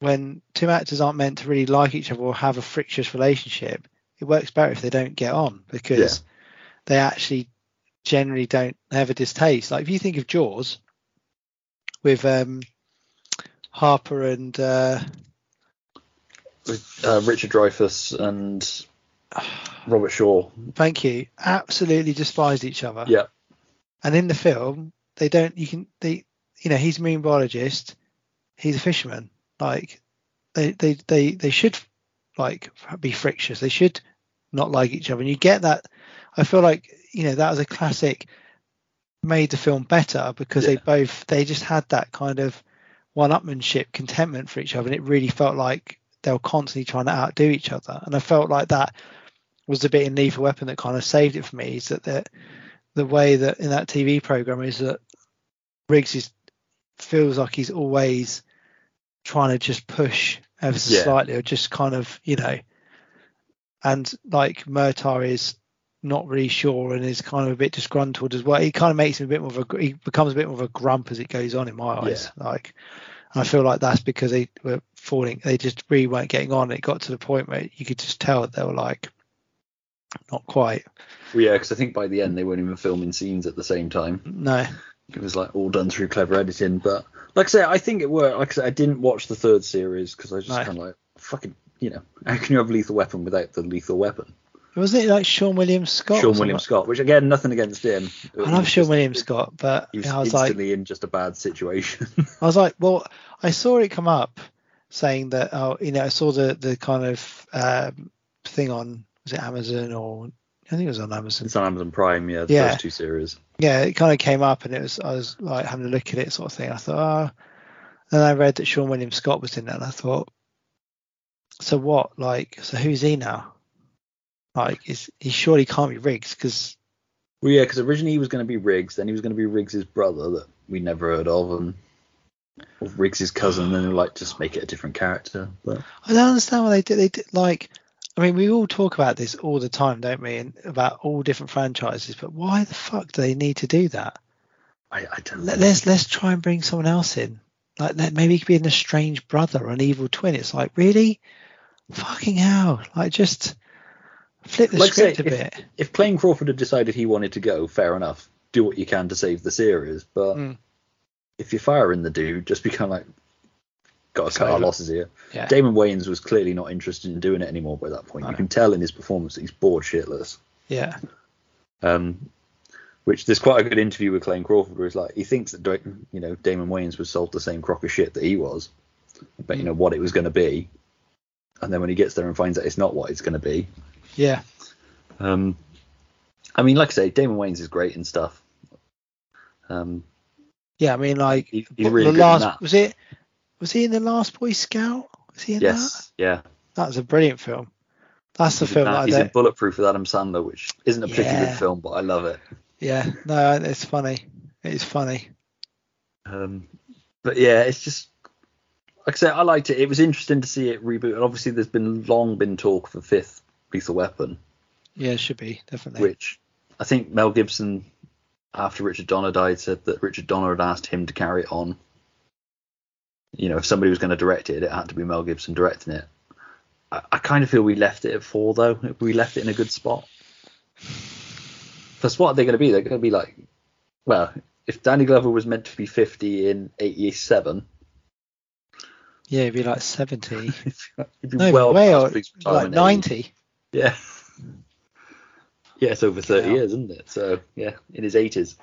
when two actors aren't meant to really like each other or have a frictious relationship, it works better if they don't get on because they actually generally don't have a distaste. Like if you think of Jaws with um, Harper and uh, with uh, Richard Dreyfuss and Robert Shaw, thank you, absolutely despised each other. yeah, And in the film, they don't. You can they, you know, he's a marine biologist, he's a fisherman. Like they they they they should like be frictious. They should not like each other. And you get that. I feel like you know that was a classic made the film better because they both they just had that kind of one-upmanship contentment for each other, and it really felt like they were constantly trying to outdo each other. And I felt like that was the bit in Lethal Weapon that kind of saved it for me. Is that the the way that in that TV program is that Riggs is feels like he's always trying to just push ever so Yeah. slightly, or just kind of you know, and like Murtaugh is not really sure and is kind of a bit disgruntled as well. He kind of makes him a bit more of a he becomes a bit more of a grump as it goes on in my eyes. Like, and I feel like that's because they were falling. They just really weren't getting on. It got to the point where you could just tell that they were like not quite. Well, yeah, because I think by the end they weren't even filming scenes at the same time. No. It was like all done through clever editing. But like I say, I think it worked. Like I said, I didn't watch the third series because I was just No. kind of like, fucking, you know, how can you have Lethal Weapon without the Lethal Weapon? Wasn't it like Seann William Scott? Seann? William Scott, which again, nothing against him. I love Seann just- William Scott, but He was I was like, instantly in just a bad situation. I was like, well, I saw it come up saying that, oh, you know, I saw the the kind of um, thing on was it Amazon or I think it was on Amazon. it's on Amazon Prime, yeah, the Yeah. first two series. Yeah, it kind of came up and it was I was like having a look at it sort of thing. I thought, oh, and I read that Seann William Scott was in it, and I thought, so what? Like, so who's he now? Like, is he surely can't be Riggs because Well, yeah, because originally he was going to be Riggs, then he was going to be Riggs's brother that we never heard of, and or Riggs's cousin, and then like just make it a different character. But I don't understand why they did. They did like, I mean, we all talk about this all the time, don't we? And about all different franchises, but why the fuck do they need to do that? I, I don't. Let, let's let's try and bring someone else in. Like let, maybe he could be an estranged brother or an evil twin. It's like really, fucking hell! Like just flip the Like I say, a if, bit. if Clayne Crawford had decided he wanted to go, fair enough. Do what you can to save the series, but Mm. if you're firing the dude, just be kind of like, got to cut our losses here. Yeah. Damon Wayans was clearly not interested in doing it anymore by that point. You can tell in his performance that he's bored shitless. Yeah. Um, which there's quite a good interview with Clayne Crawford where he's like, he thinks that you know Damon Wayans was sold the same crock of shit that he was, but you know what it was going to be, and then when he gets there and finds out it's not what it's going to be, Yeah. um, I mean, like I say, Damon Wayans is great and stuff. Um, Yeah. I mean, like he- he's really the last was it? Was he in the Last Boy Scout? Was he in that? Yes, yeah. That's a brilliant film. That's the He's film that- that I he's in. Bulletproof with Adam Sandler, which isn't a particularly Yeah. good film, but I love it. Yeah. No, it's funny. It's funny. Um, but yeah, it's just like I said, I liked it. It was interesting to see it reboot, and obviously there's been long been talk for fifth Lethal Weapon, Yeah, it should be definitely. which I think Mel Gibson, after Richard Donner died, said that Richard Donner had asked him to carry it on. You know, if somebody was going to direct it, it had to be Mel Gibson directing it. I, I kind of feel we left it at four though. We left it in a good spot. Plus, what are they going to be? They're going to be like, well, if Danny Glover was meant to be 50 in 87, Yeah, it'd be like seventy. he'd be no, well way or, like retirement age. ninety. Yeah. Yeah, it's over 30 Yeah. years, isn't it? So, yeah, in his 80s.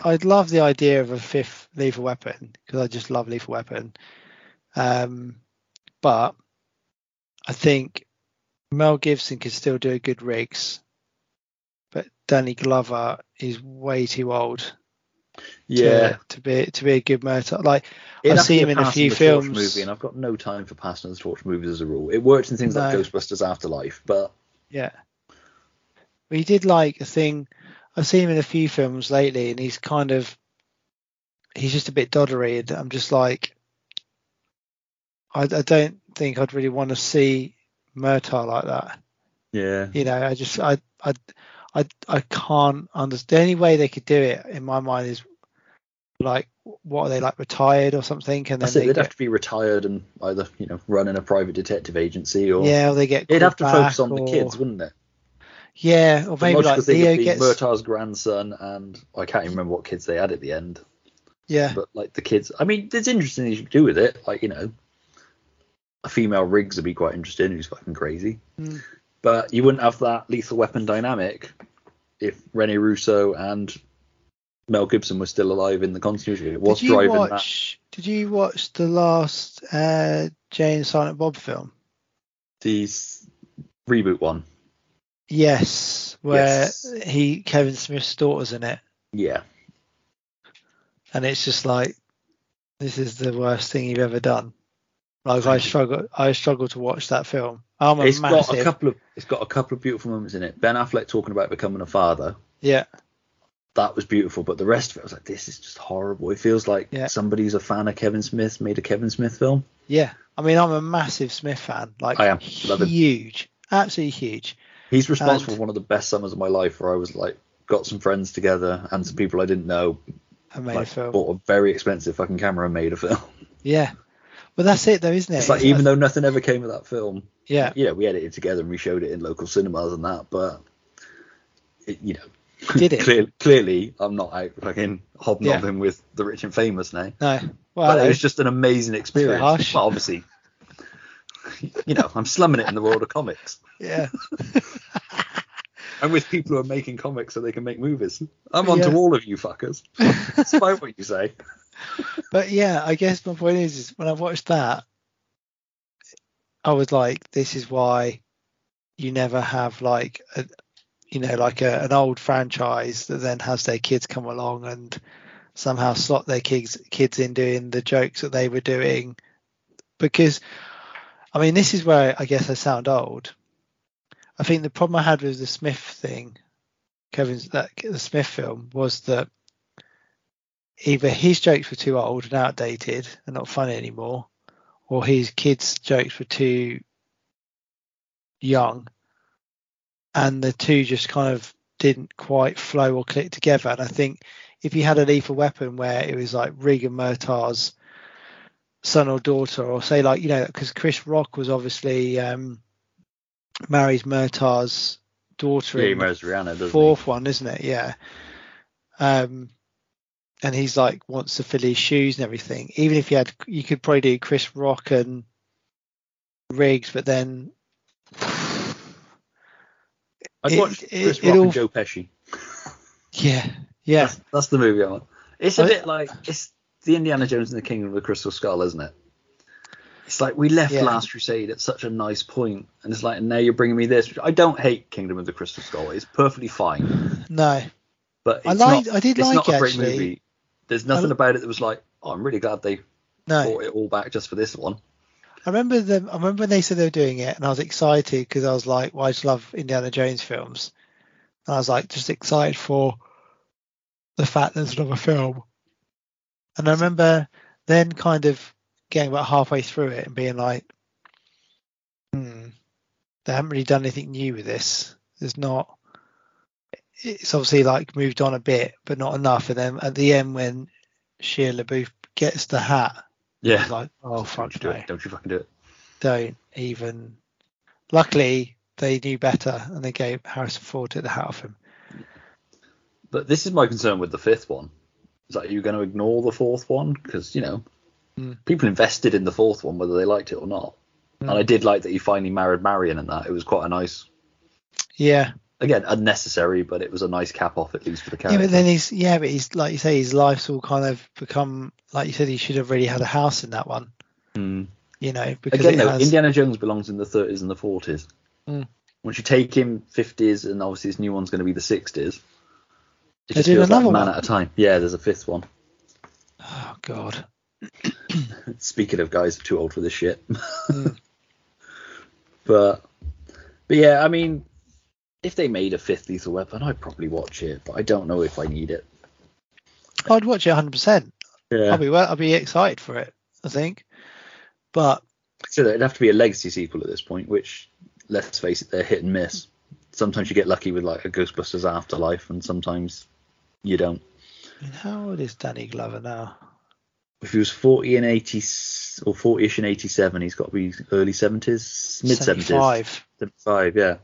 I'd love the idea of a fifth lethal weapon because I just love lethal weapon. Um, but I think Mel Gibson could still do a good Riggs, but Danny Glover is way too old. To- Yeah. To, be to be a good murder. Like I to see him in a few films. movie, and I've got no time for passing the torch movies as a rule. It works in things like Ghostbusters Afterlife, but Yeah. But he did like a thing. I've seen him in a few films lately, and he's kind of he's just a bit doddery, and I'm just like, I, I don't think I'd really want to see Murtaugh like that. yeah. You know, I just I I I I can't understand. The only way they could do it in my mind is like what are they like retired or something, and then it. they They'd get, have to be retired and either, you know, running a private detective agency or. yeah, or they get It'd have to focus on back the kids, wouldn't they? Yeah, or maybe like thing Leo gets Murtaugh's grandson and I can't even remember what kids they had at the end. yeah. But like the kids, I mean, there's interesting things you could do with it. Like you know, a female Riggs would be quite interesting. Who's fucking crazy. Mm. But you wouldn't have that lethal weapon dynamic if Rene Russo and Mel Gibson were still alive in the continuity. It was did you driving watch? Did you watch the last uh, Jay and Silent Bob film? the reboot one. Yes, where Yes. he Kevin Smith's daughter's in it. Yeah. and it's just like this is the worst thing you've ever done. Like I struggle, I struggle to watch that film. I'm a It's massive, got a couple of it's got a couple of beautiful moments in it. Ben Affleck talking about becoming a father. yeah, That was beautiful, but the rest of it I was like, this is just horrible. It feels like Yeah. somebody who's a fan of Kevin Smith made a Kevin Smith film. yeah. I mean, I'm a massive Smith fan, like I am. Huge, absolutely huge. He's responsible And- for one of the best summers of my life where I was like got some friends together and some people I didn't know. I made a film. bought a very expensive fucking camera and made a film. Yeah, well, that's it though, isn't it? It's like even though nothing ever came of that film, yeah, you know, we edited together and we showed it in local cinemas and that, but it, you know, Did it? clearly, clearly, I'm not out fucking hobnobbing with the rich and famous now. no, well, but it was just an amazing experience. harsh. Well, obviously, you know, I'm slumming it in the world of comics. yeah, I'm with people who are making comics so they can make movies. I'm on to Yeah. all of you fuckers. Despite what you say. But yeah, I guess my point is, is when I watched that, I was like, this is why you never have like a, you know, like a, an old franchise that then has their kids come along and somehow slot their kids kids in doing the jokes that they were doing, because I mean, this is where I guess I sound old. I think the problem I had with the Smith thing, Kevin's that the Smith film was that either his jokes were too old and outdated and not funny anymore, or his kids' jokes were too young, and the two just kind of didn't quite flow or click together. And I think if you had a lethal weapon where it was like Regan Murtaugh's son or daughter, or say like you know, because Chris Rock was obviously um, marries Murtaugh's daughter Yeah, he marries Rianne, doesn't he? fourth one, isn't it? Yeah. Um, and he's like wants to fill his shoes and everything. Even if you had, you could probably do Chris Rock and Riggs, but then I'd It- watch it- Chris it Rock all- and Joe Pesci. yeah, yeah, That's, that's the movie I want. It's a I- bit like it's the Indiana Jones and the Kingdom of the Crystal Skull, isn't it? It's like we left Yeah. Last Crusade at such a nice point, and it's like now you're bringing me this. I don't hate Kingdom of the Crystal Skull; it's perfectly fine. no, But I it's liked- not, I did it's like not a it, great actually. There's nothing about it that was like, oh, I'm really glad they no. brought it all back just for this one. I remember them. I remember when they said they were doing it, and I was excited because I was like, "Well, I just love Indiana Jones films," and I was like, just excited for the fact there's another film. And I remember then kind of getting about halfway through it and being like, "Hmm, they haven't really done anything new with this. There's not. It's obviously like moved on a bit, but not enough." And then at the end, when Shia LaBeouf gets the hat, Yeah, like, "Oh don't fuck you do it. don't you fucking do it? don't even. Luckily, they knew better and they gave Harrison Ford the hat off him. But this is my concern with the fifth one. Is that you're going to ignore the fourth one because you know Mm. people invested in the fourth one whether they liked it or not. And I did like that he finally married Marion and that. It was quite a nice, Yeah, again, unnecessary, but it was a nice cap off at least for the character. yeah, but then he's yeah, but he's like you say, his life's all kind of become like you said. He should have really had a house in that one, Hmm. you know, because Again, though, has. Indiana Jones belongs in the 30s and the 40s. Mm. Once you take him 50s, and obviously this new one's going to be the 60s. It They're just feels like another man one? at a time. Yeah, there's a fifth one. oh God, Speaking of guys too old for this shit. Mm. but but yeah, I mean, if they made a fifth Lethal Weapon, I'd probably watch it, but I don't know if I need it. I'd watch it 100. percent Yeah, I'll be well, I'll be excited for it. I think, but so it'd have to be a legacy sequel at this point, which let's face it, they're hit and miss. Sometimes you get lucky with like a Ghostbusters Afterlife, and sometimes you don't. I mean, how old is Danny Glover now? If he was 40 and 80 or 40ish and 87, he's got to be early 70s, mid 70s. 75. 75, yeah.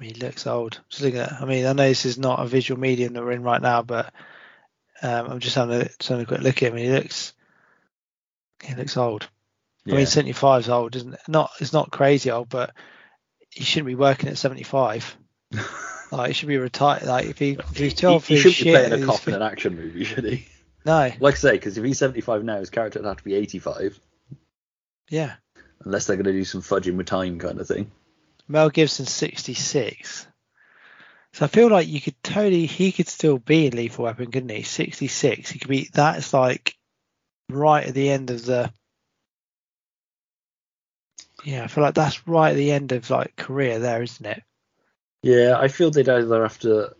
I mean, he looks old. Just looking at, I mean, I know this is not a visual medium that we're in right now, but um, I'm just having a, just having a quick look at him. He looks, he looks old. I yeah. mean, 75 is old, isn't it? Not, it's not crazy old, but he shouldn't be working at 75. like, he should be retired. Like, if he, if he's 12 he, he for shouldn't be playing a cop in an action movie, should he? no, Like I say, because if he's 75 now, his character would have to be 85, yeah. unless they're going to do some fudging with time kind of thing. Mel Gibson 66. So I feel like you could totally, he could still be in Lethal Weapon, couldn't he? 66. He could be, that's like right at the end of the, yeah, I feel like that's right at the end of like career there, isn't it? Yeah, I feel they'd either have to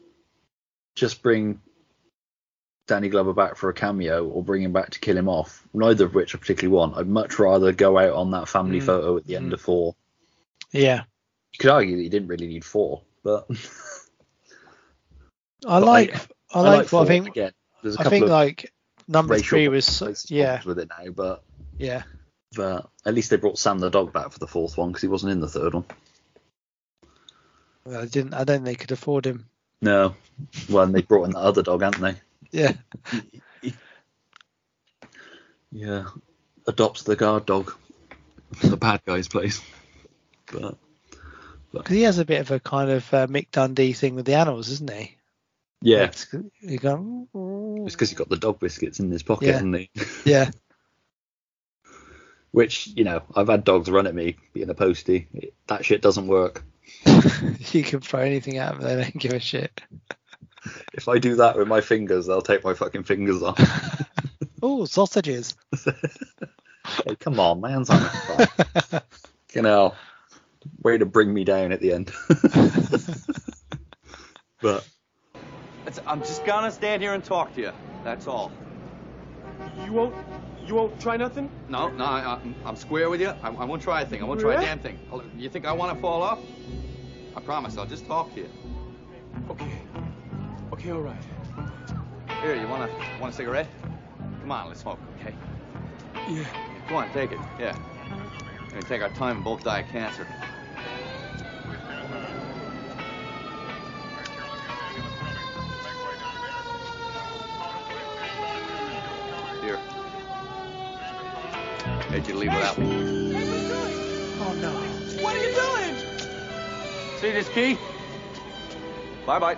just bring Danny Glover back for a cameo or bring him back to kill him off. Neither of which I particularly want. I'd much rather go out on that family Mm, photo at the end mm. of four. Yeah. Could argue that you didn't really need four, but I like, I, like, four I think, again. There's a I think of like number three was, yeah, with it now, but yeah. but at least they brought Sam the dog back for the fourth one because he wasn't in the third one. Well, I didn't, I don't think they could afford him. No, well, and they brought in the other dog, hadn't they? Yeah. Yeah, adopts the guard dog from the bad guy's place. But Because he has a bit of a kind of uh, Mick Dundee thing with the animals, isn't he? yeah, It's- because he's got the dog biscuits in his pocket, Yeah. hasn't he? yeah, Which you know, I've had dogs run at me being a postie. It, that shit doesn't work. you can throw anything at them, they don't give a shit. If I do that with my fingers, they'll take my fucking fingers off. Oh, sausages. hey, come on, man's on it. You know, way to bring me down at the end. but It's- I'm just gonna stand here and talk to you. That's all. You won't, you won't try nothing? No, no, I, I'm, I'm square with you. I, I won't try a thing. I won't try a damn thing. You think I want to fall off? I promise. I'll just talk to you. Okay. Okay, all right. Here, you wanna want a cigarette? Come on, let's smoke, okay? Yeah. Come on, take it. Yeah. We're gonna take our time and both die of cancer. Hate you to leave without me. Hey, what are you doing? Oh no. What are you doing? See this key? Bye bye.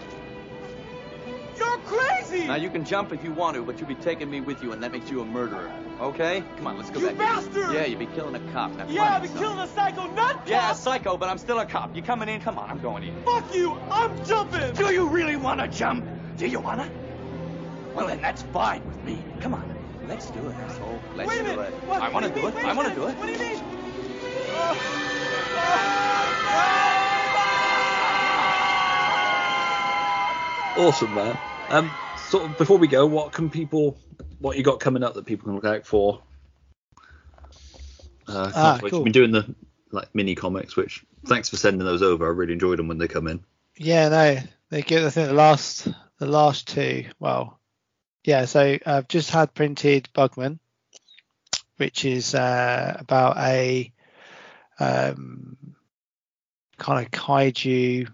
You're crazy! Now you can jump if you want to, but you'll be taking me with you, and that makes you a murderer. Okay? Come on, let's go You back. bastard! Yeah, you'd be killing a cop. Now, Yeah, on, I've been son. killing a psycho nut Yeah, cop! psycho, but I'm still a cop. You coming in? Come on, I'm going in. Fuck you! I'm jumping! Do you really want to jump? Do you wanna? Well, then that's fine with me. Come on, let's do it, asshole. Let's Wait a do it. What? I want to do do it. mean? Wait I a want to do it. What do you mean? awesome, man. Um, sort of before we go, what can people, what you got coming up that people can look out for? Uh, Ah, we've cool. been doing the like mini comics, which thanks for sending those over. I really enjoyed them when they come in. Yeah, no, they get. I think the last, the last two. Well, yeah. So I've just had printed Bugman, which is uh, about a um, kind of kaiju,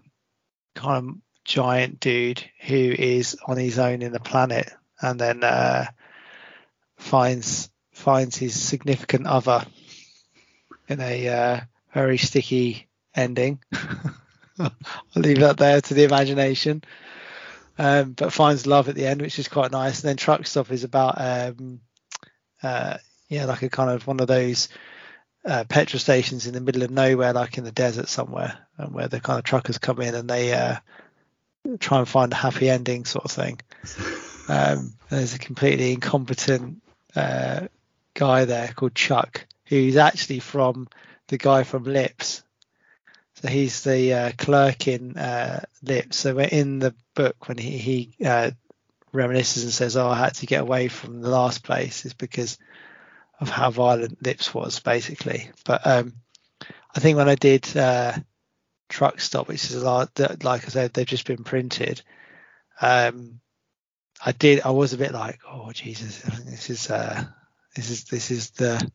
kind of giant dude who is on his own in the planet, and then uh, finds finds his significant other in a uh, very sticky ending. I'll leave that there to the imagination. Um, but finds love at the end, which is quite nice. And then Truck Stop is about, um, uh, yeah, like a kind of one of those uh, petrol stations in the middle of nowhere, like in the desert somewhere, and where the kind of truckers come in and they uh, try and find a happy ending, sort of thing. Um, there's a completely incompetent uh, guy there called Chuck, who's actually from the guy from Lips. So he's the uh, clerk in uh, Lips. So we're in the book when he, he uh, reminisces and says, "Oh, I had to get away from the last place," is because of how violent Lips was, basically. But um, I think when I did uh, Truck Stop, which is a lot, like I said, they've just been printed. Um, I did. I was a bit like, "Oh Jesus, this is uh, this is this is the."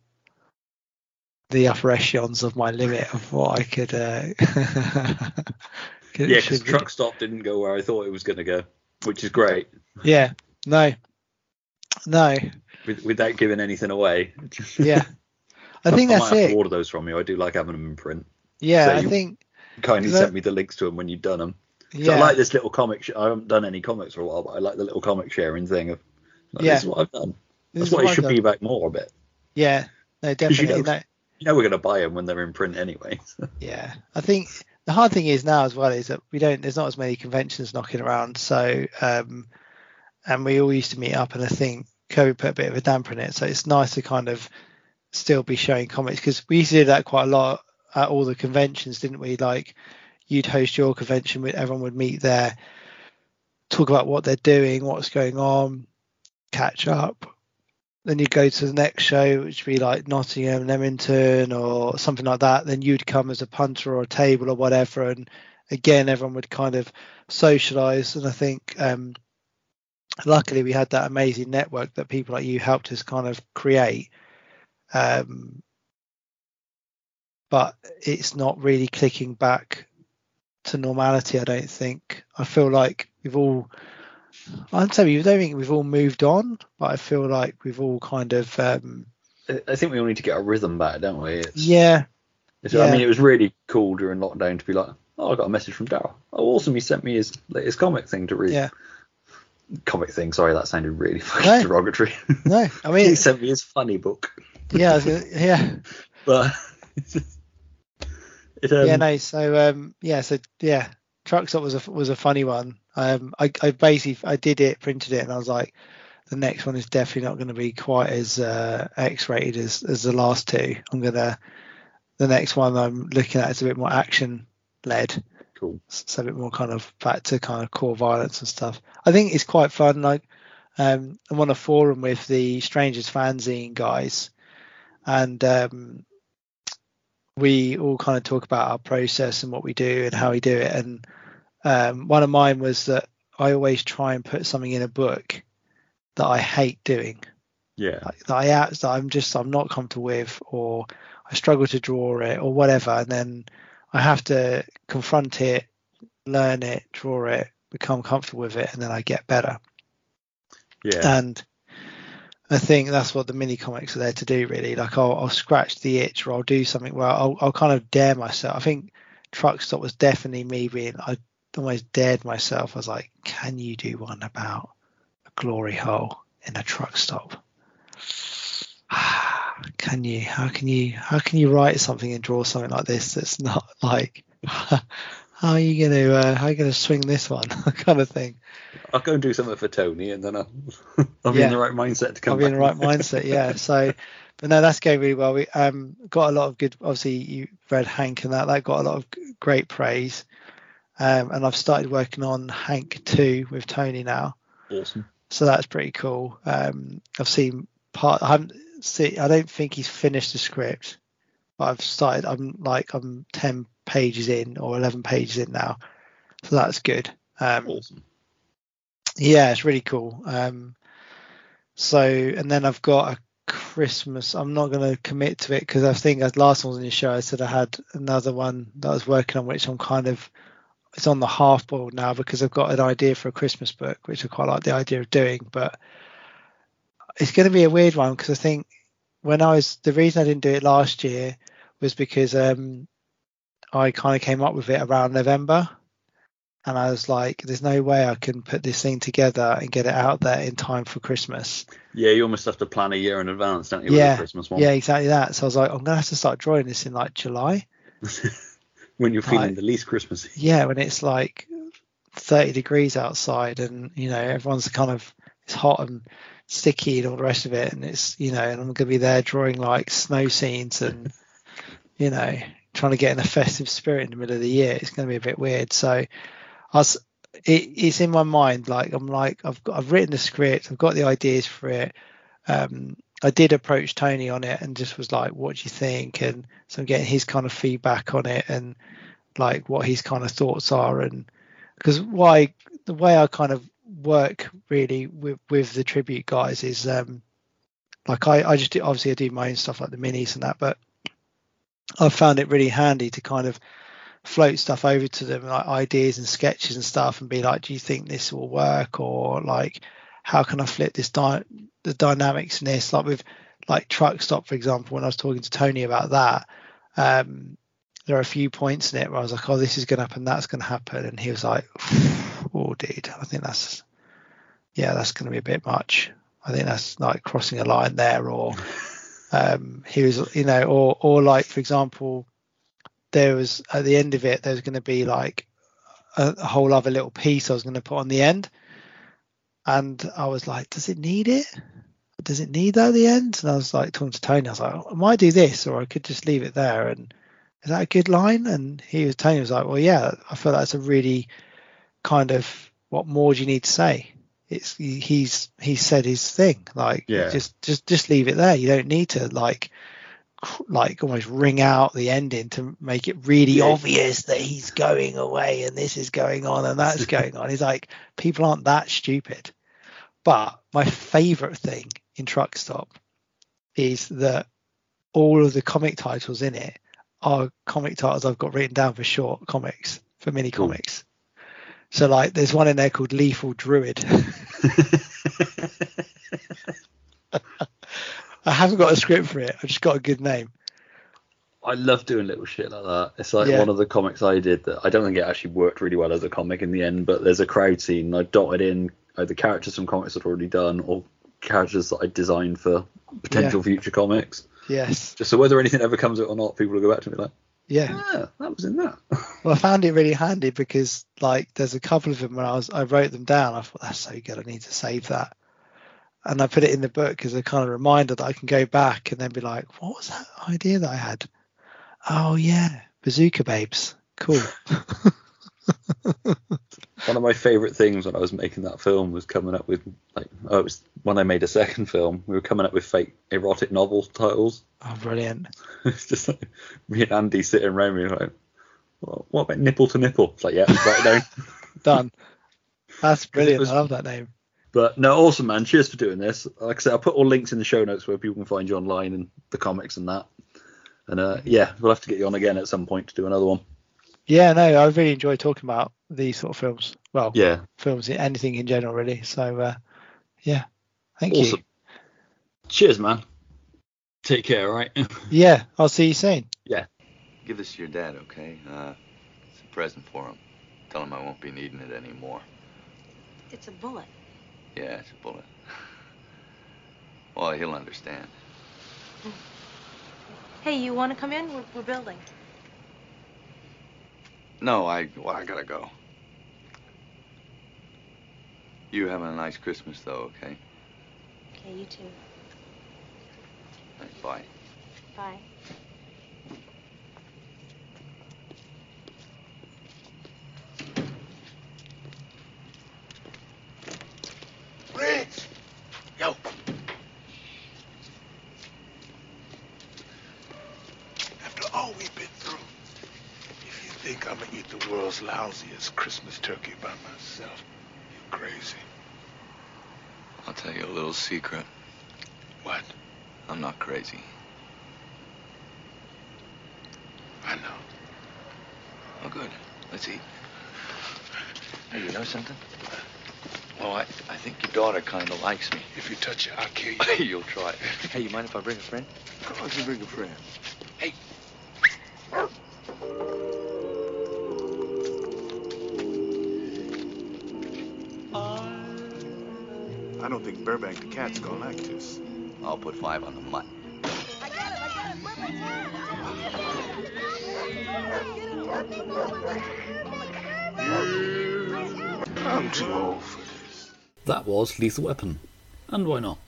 The upper echelons of my limit of what I could. Uh, could- Yeah, because be- Truck Stop didn't go where I thought it was going to go, which is great. Yeah, no, no, With, without giving anything away. yeah. I think I that's might have it. to order those from you. I do like having them in print. Yeah, So I think. Kindly That- sent me the links to them when you've done them. So Yeah, I like this little comic. Sh- I haven't done any comics for a while, but I like the little comic sharing thing of. Like, Yeah. This is what I've done. This That's what what it I've should done. be about more a bit. yeah, no, 'Cause you definitely. know, no, you know we're going to buy them when they're in print anyway. yeah, I think the hard thing is now as well is that we don't there's not as many conventions knocking around. So um and we all used to meet up and i think covid put a bit of a damper in it. So it's nice to kind of still be showing comics because we used to do that quite a lot at all the conventions didn't we? Like you'd host your convention everyone would meet there talk about what they're doing what's going on catch up then you go to the next show, which would be like Nottingham, Leamington, or something like that. Then you'd come as a punter or a table or whatever, and again, everyone would kind of socialise. And I think, um, luckily, we had that amazing network that people like you helped us kind of create. Um, but it's not really clicking back to normality. I don't think. I feel like we've all I'd say we don't think we've all moved on, but I feel like we've all kind of. Um, I think we all need to get our rhythm back, don't we? It's, yeah. It's, yeah. I mean, it was really cool during lockdown to be like, oh, I got a message from Darrell. Oh, awesome! He sent me his latest comic thing to read. Yeah. Comic thing. Sorry, that sounded really fucking No. derogatory. No, I mean, he sent me his funny book. yeah, gonna, yeah, But it, um, yeah, no. So um, yeah, so yeah, truck stop was a was a funny one. Um, I I basically I did it, printed it, and I was like, the next one is definitely not going to be quite as uh, X-rated as as the last two. I'm gonna the next one I'm looking at is a bit more action led. Cool. So a bit more kind of back to kind of core violence and stuff. I think it's quite fun. Like um, I'm on a forum with the Strangers fanzine guys, and um, we all kind of talk about our process and what we do and how we do it. And um, one of mine was that I always try and put something in a book that I hate doing, yeah. like, that I that I'm just I'm not comfortable with, or I struggle to draw it, or whatever. And then I have to confront it, learn it, draw it, become comfortable with it, and then I get better. Yeah. And I think that's what the mini comics are there to do, really. Like I'll, I'll scratch the itch, or I'll do something where I'll, I'll kind of dare myself. I think Truck Stop was definitely me being. I almost dared myself. I was like, "Can you do one about a glory hole in a truck stop?" can you? How can you? How can you write something and draw something like this that's not like? How are you gonna? Uh, how are you gonna swing this one? kind of thing. I'll go and do something for Tony, and then I'll, I'll be Yeah. in the right mindset to come I'll be in the right mindset. Yeah. So, but no, that's going really well. We um got a lot of good. Obviously, you read Hank and that. That got a lot of great praise. Um, and I've started working on Hank two with Tony now. Awesome. So that's pretty cool. Um, I've seen part. I haven't see. I don't think he's finished the script, but I've started. I'm like I'm ten pages in or eleven pages in now, so that's good. Um, awesome. Yeah, it's really cool. Um, so and then I've got a Christmas. I'm not going to commit to it because I think as last one was in the show, I said I had another one that I was working on, which I'm kind of it's on the half board now because I've got an idea for a Christmas book, which I quite like the idea of doing, but it's going to be a weird one because I think when I was the reason I didn't do it last year was because um, I kind of came up with it around November, and I was like, "There's no way I can put this thing together and get it out there in time for Christmas." Yeah, you almost have to plan a year in advance, don't you? yeah, Christmas one. yeah, exactly that. So I was like, "I'm gonna have to start drawing this in like July." when you're feeling Right. the least Christmassy. Yeah, when it's like 30 degrees outside and you know everyone's kind of it's hot and sticky and all the rest of it and it's you know and I'm gonna be there drawing like snow scenes and you know trying to get in a festive spirit in the middle of the year it's gonna be a bit weird so I was it, it's in my mind like I'm like I've got I've written the script I've got the ideas for it um I did approach Tony on it and just was like what do you think? And so I'm getting his kind of feedback on it and like what his kind of thoughts are. And because why the way I kind of work really with with the tribute guys is um like I I just do, obviously I do my own stuff like the minis and that but I found it really handy to kind of float stuff over to them like ideas and sketches and stuff and be like do you think this will work? Or like how can I flip this dy- the dynamics in this like with like truck stop for example when I was talking to Tony about that um there are a few points in it where I was like, oh, this is going to happen, that's going to happen. And he was like, oh, dude, I think that's, yeah, that's going to be a bit much. I think that's like crossing a line there. Or um, he was, you know, or, or like, for example, there was at the end of it, there was going to be like a, a whole other little piece I was going to put on the end, and I was like, does it need it? Does it need that at the end? And I was like talking to Tony, I was like, I might do this, or I could just leave it there. And is that a good line? And he was Tony was like, well, yeah, I feel that's a really kind of what more do you need to say? It's he's he said his thing. Like Yeah. just just just leave it there. You don't need to like like almost ring out the ending to make it really Yeah. obvious that he's going away and this is going on and that's going on. He's like people aren't that stupid. But my favorite thing in Truck Stop is that all of the comic titles in it are comic titles I've got written down for short comics, for mini comics. So like there's one in there called Lethal Druid. I haven't got a script for it. I just got a good name. I love doing little shit like that. It's like Yeah. one of the comics I did that I don't think it actually worked really well as a comic in the end, but there's a crowd scene. and I dotted in either characters from comics I'd already done or characters that I designed for potential Yeah. future comics. Yes. Just so whether anything ever comes out or not, people will go back to me like, Yeah. ah, that was in that. Well, I found it really handy because like there's a couple of them when I was I wrote them down. I thought that's so good. I need to save that, and I put it in the book as a kind of reminder that I can go back and then be like, what was that idea that I had? Oh yeah, Bazooka Babes. Cool. One of my favourite things when I was making that film was coming up with like oh it was when I made a second film, we were coming up with fake erotic novel titles. oh, brilliant. it's just like me and Andy sitting around me like, well, what about nipple to nipple? It's like, yeah, write it down. Done. That's brilliant. was- I love that name. But no, awesome, man. Cheers for doing this. Like I said, I'll put all links in the show notes where people can find you online and the comics and that. And uh, yeah, we'll have to get you on again at some point to do another one. Yeah, no, I really enjoy talking about these sort of films. Well, Yeah, films, anything in general, really. So, uh, yeah, thank awesome. you. Cheers, man. Take care, all right? Yeah, I'll see you soon. yeah. Give this to your dad, okay? Uh, it's a present for him. Tell him I won't be needing it anymore. It's a bullet. Yeah, it's a bullet. Well, he'll understand. Hey, you want to come in? We're, we're building. No, I well, I gotta go. You having a nice Christmas, though, okay? Okay, you too. Right, bye. Bye. Riggs! Yo! After all we've been through, if you think I'm gonna eat the world's turkey by myself, you're crazy. I'll tell you a little secret. What? I'm not crazy. I know. Oh, good. Let's eat. Hey, you know something? Well, I, I think your daughter kind of likes me. If you touch her, I'll kill you. You'll try. Hey, you mind if I bring a friend? Of course you bring a friend. Burbank the cat's gonna like this. I'll put five on the mutt. I'm too old for That was Lethal Weapon. And why not?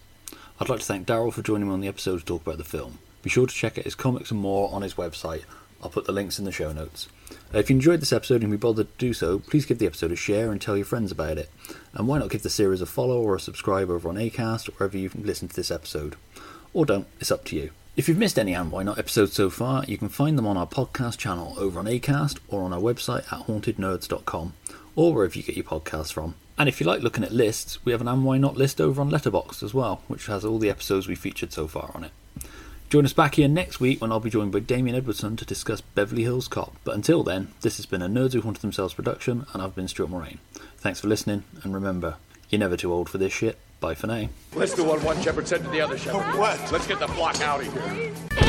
I'd like to thank Darrell for joining me on the episode to talk about the film. Be sure to check out his comics and more on his website. I'll put the links in the show notes. If you enjoyed this episode and be bothered to do so, please give the episode a share and tell your friends about it. And why not give the series a follow or a subscribe over on Acast or wherever you've listened to this episode. Or don't, it's up to you. If you've missed any And Why Not episodes so far, you can find them on our podcast channel over on Acast or on our website at hauntednerds.com or wherever you get your podcasts from. And if you like looking at lists, we have an And Why Not list over on Letterboxd as well, which has all the episodes we featured so far on it. Join us back here next week when I'll be joined by Damien Edwardson to discuss Beverly Hills Cop. But until then, this has been a Nerds Who Haunted Themselves production, and I've been Stuart Moraine. Thanks for listening, and remember, you're never too old for this shit. Bye for now. Let's do what one shepherd said to the other shepherd. What? Let's get the flock out of here.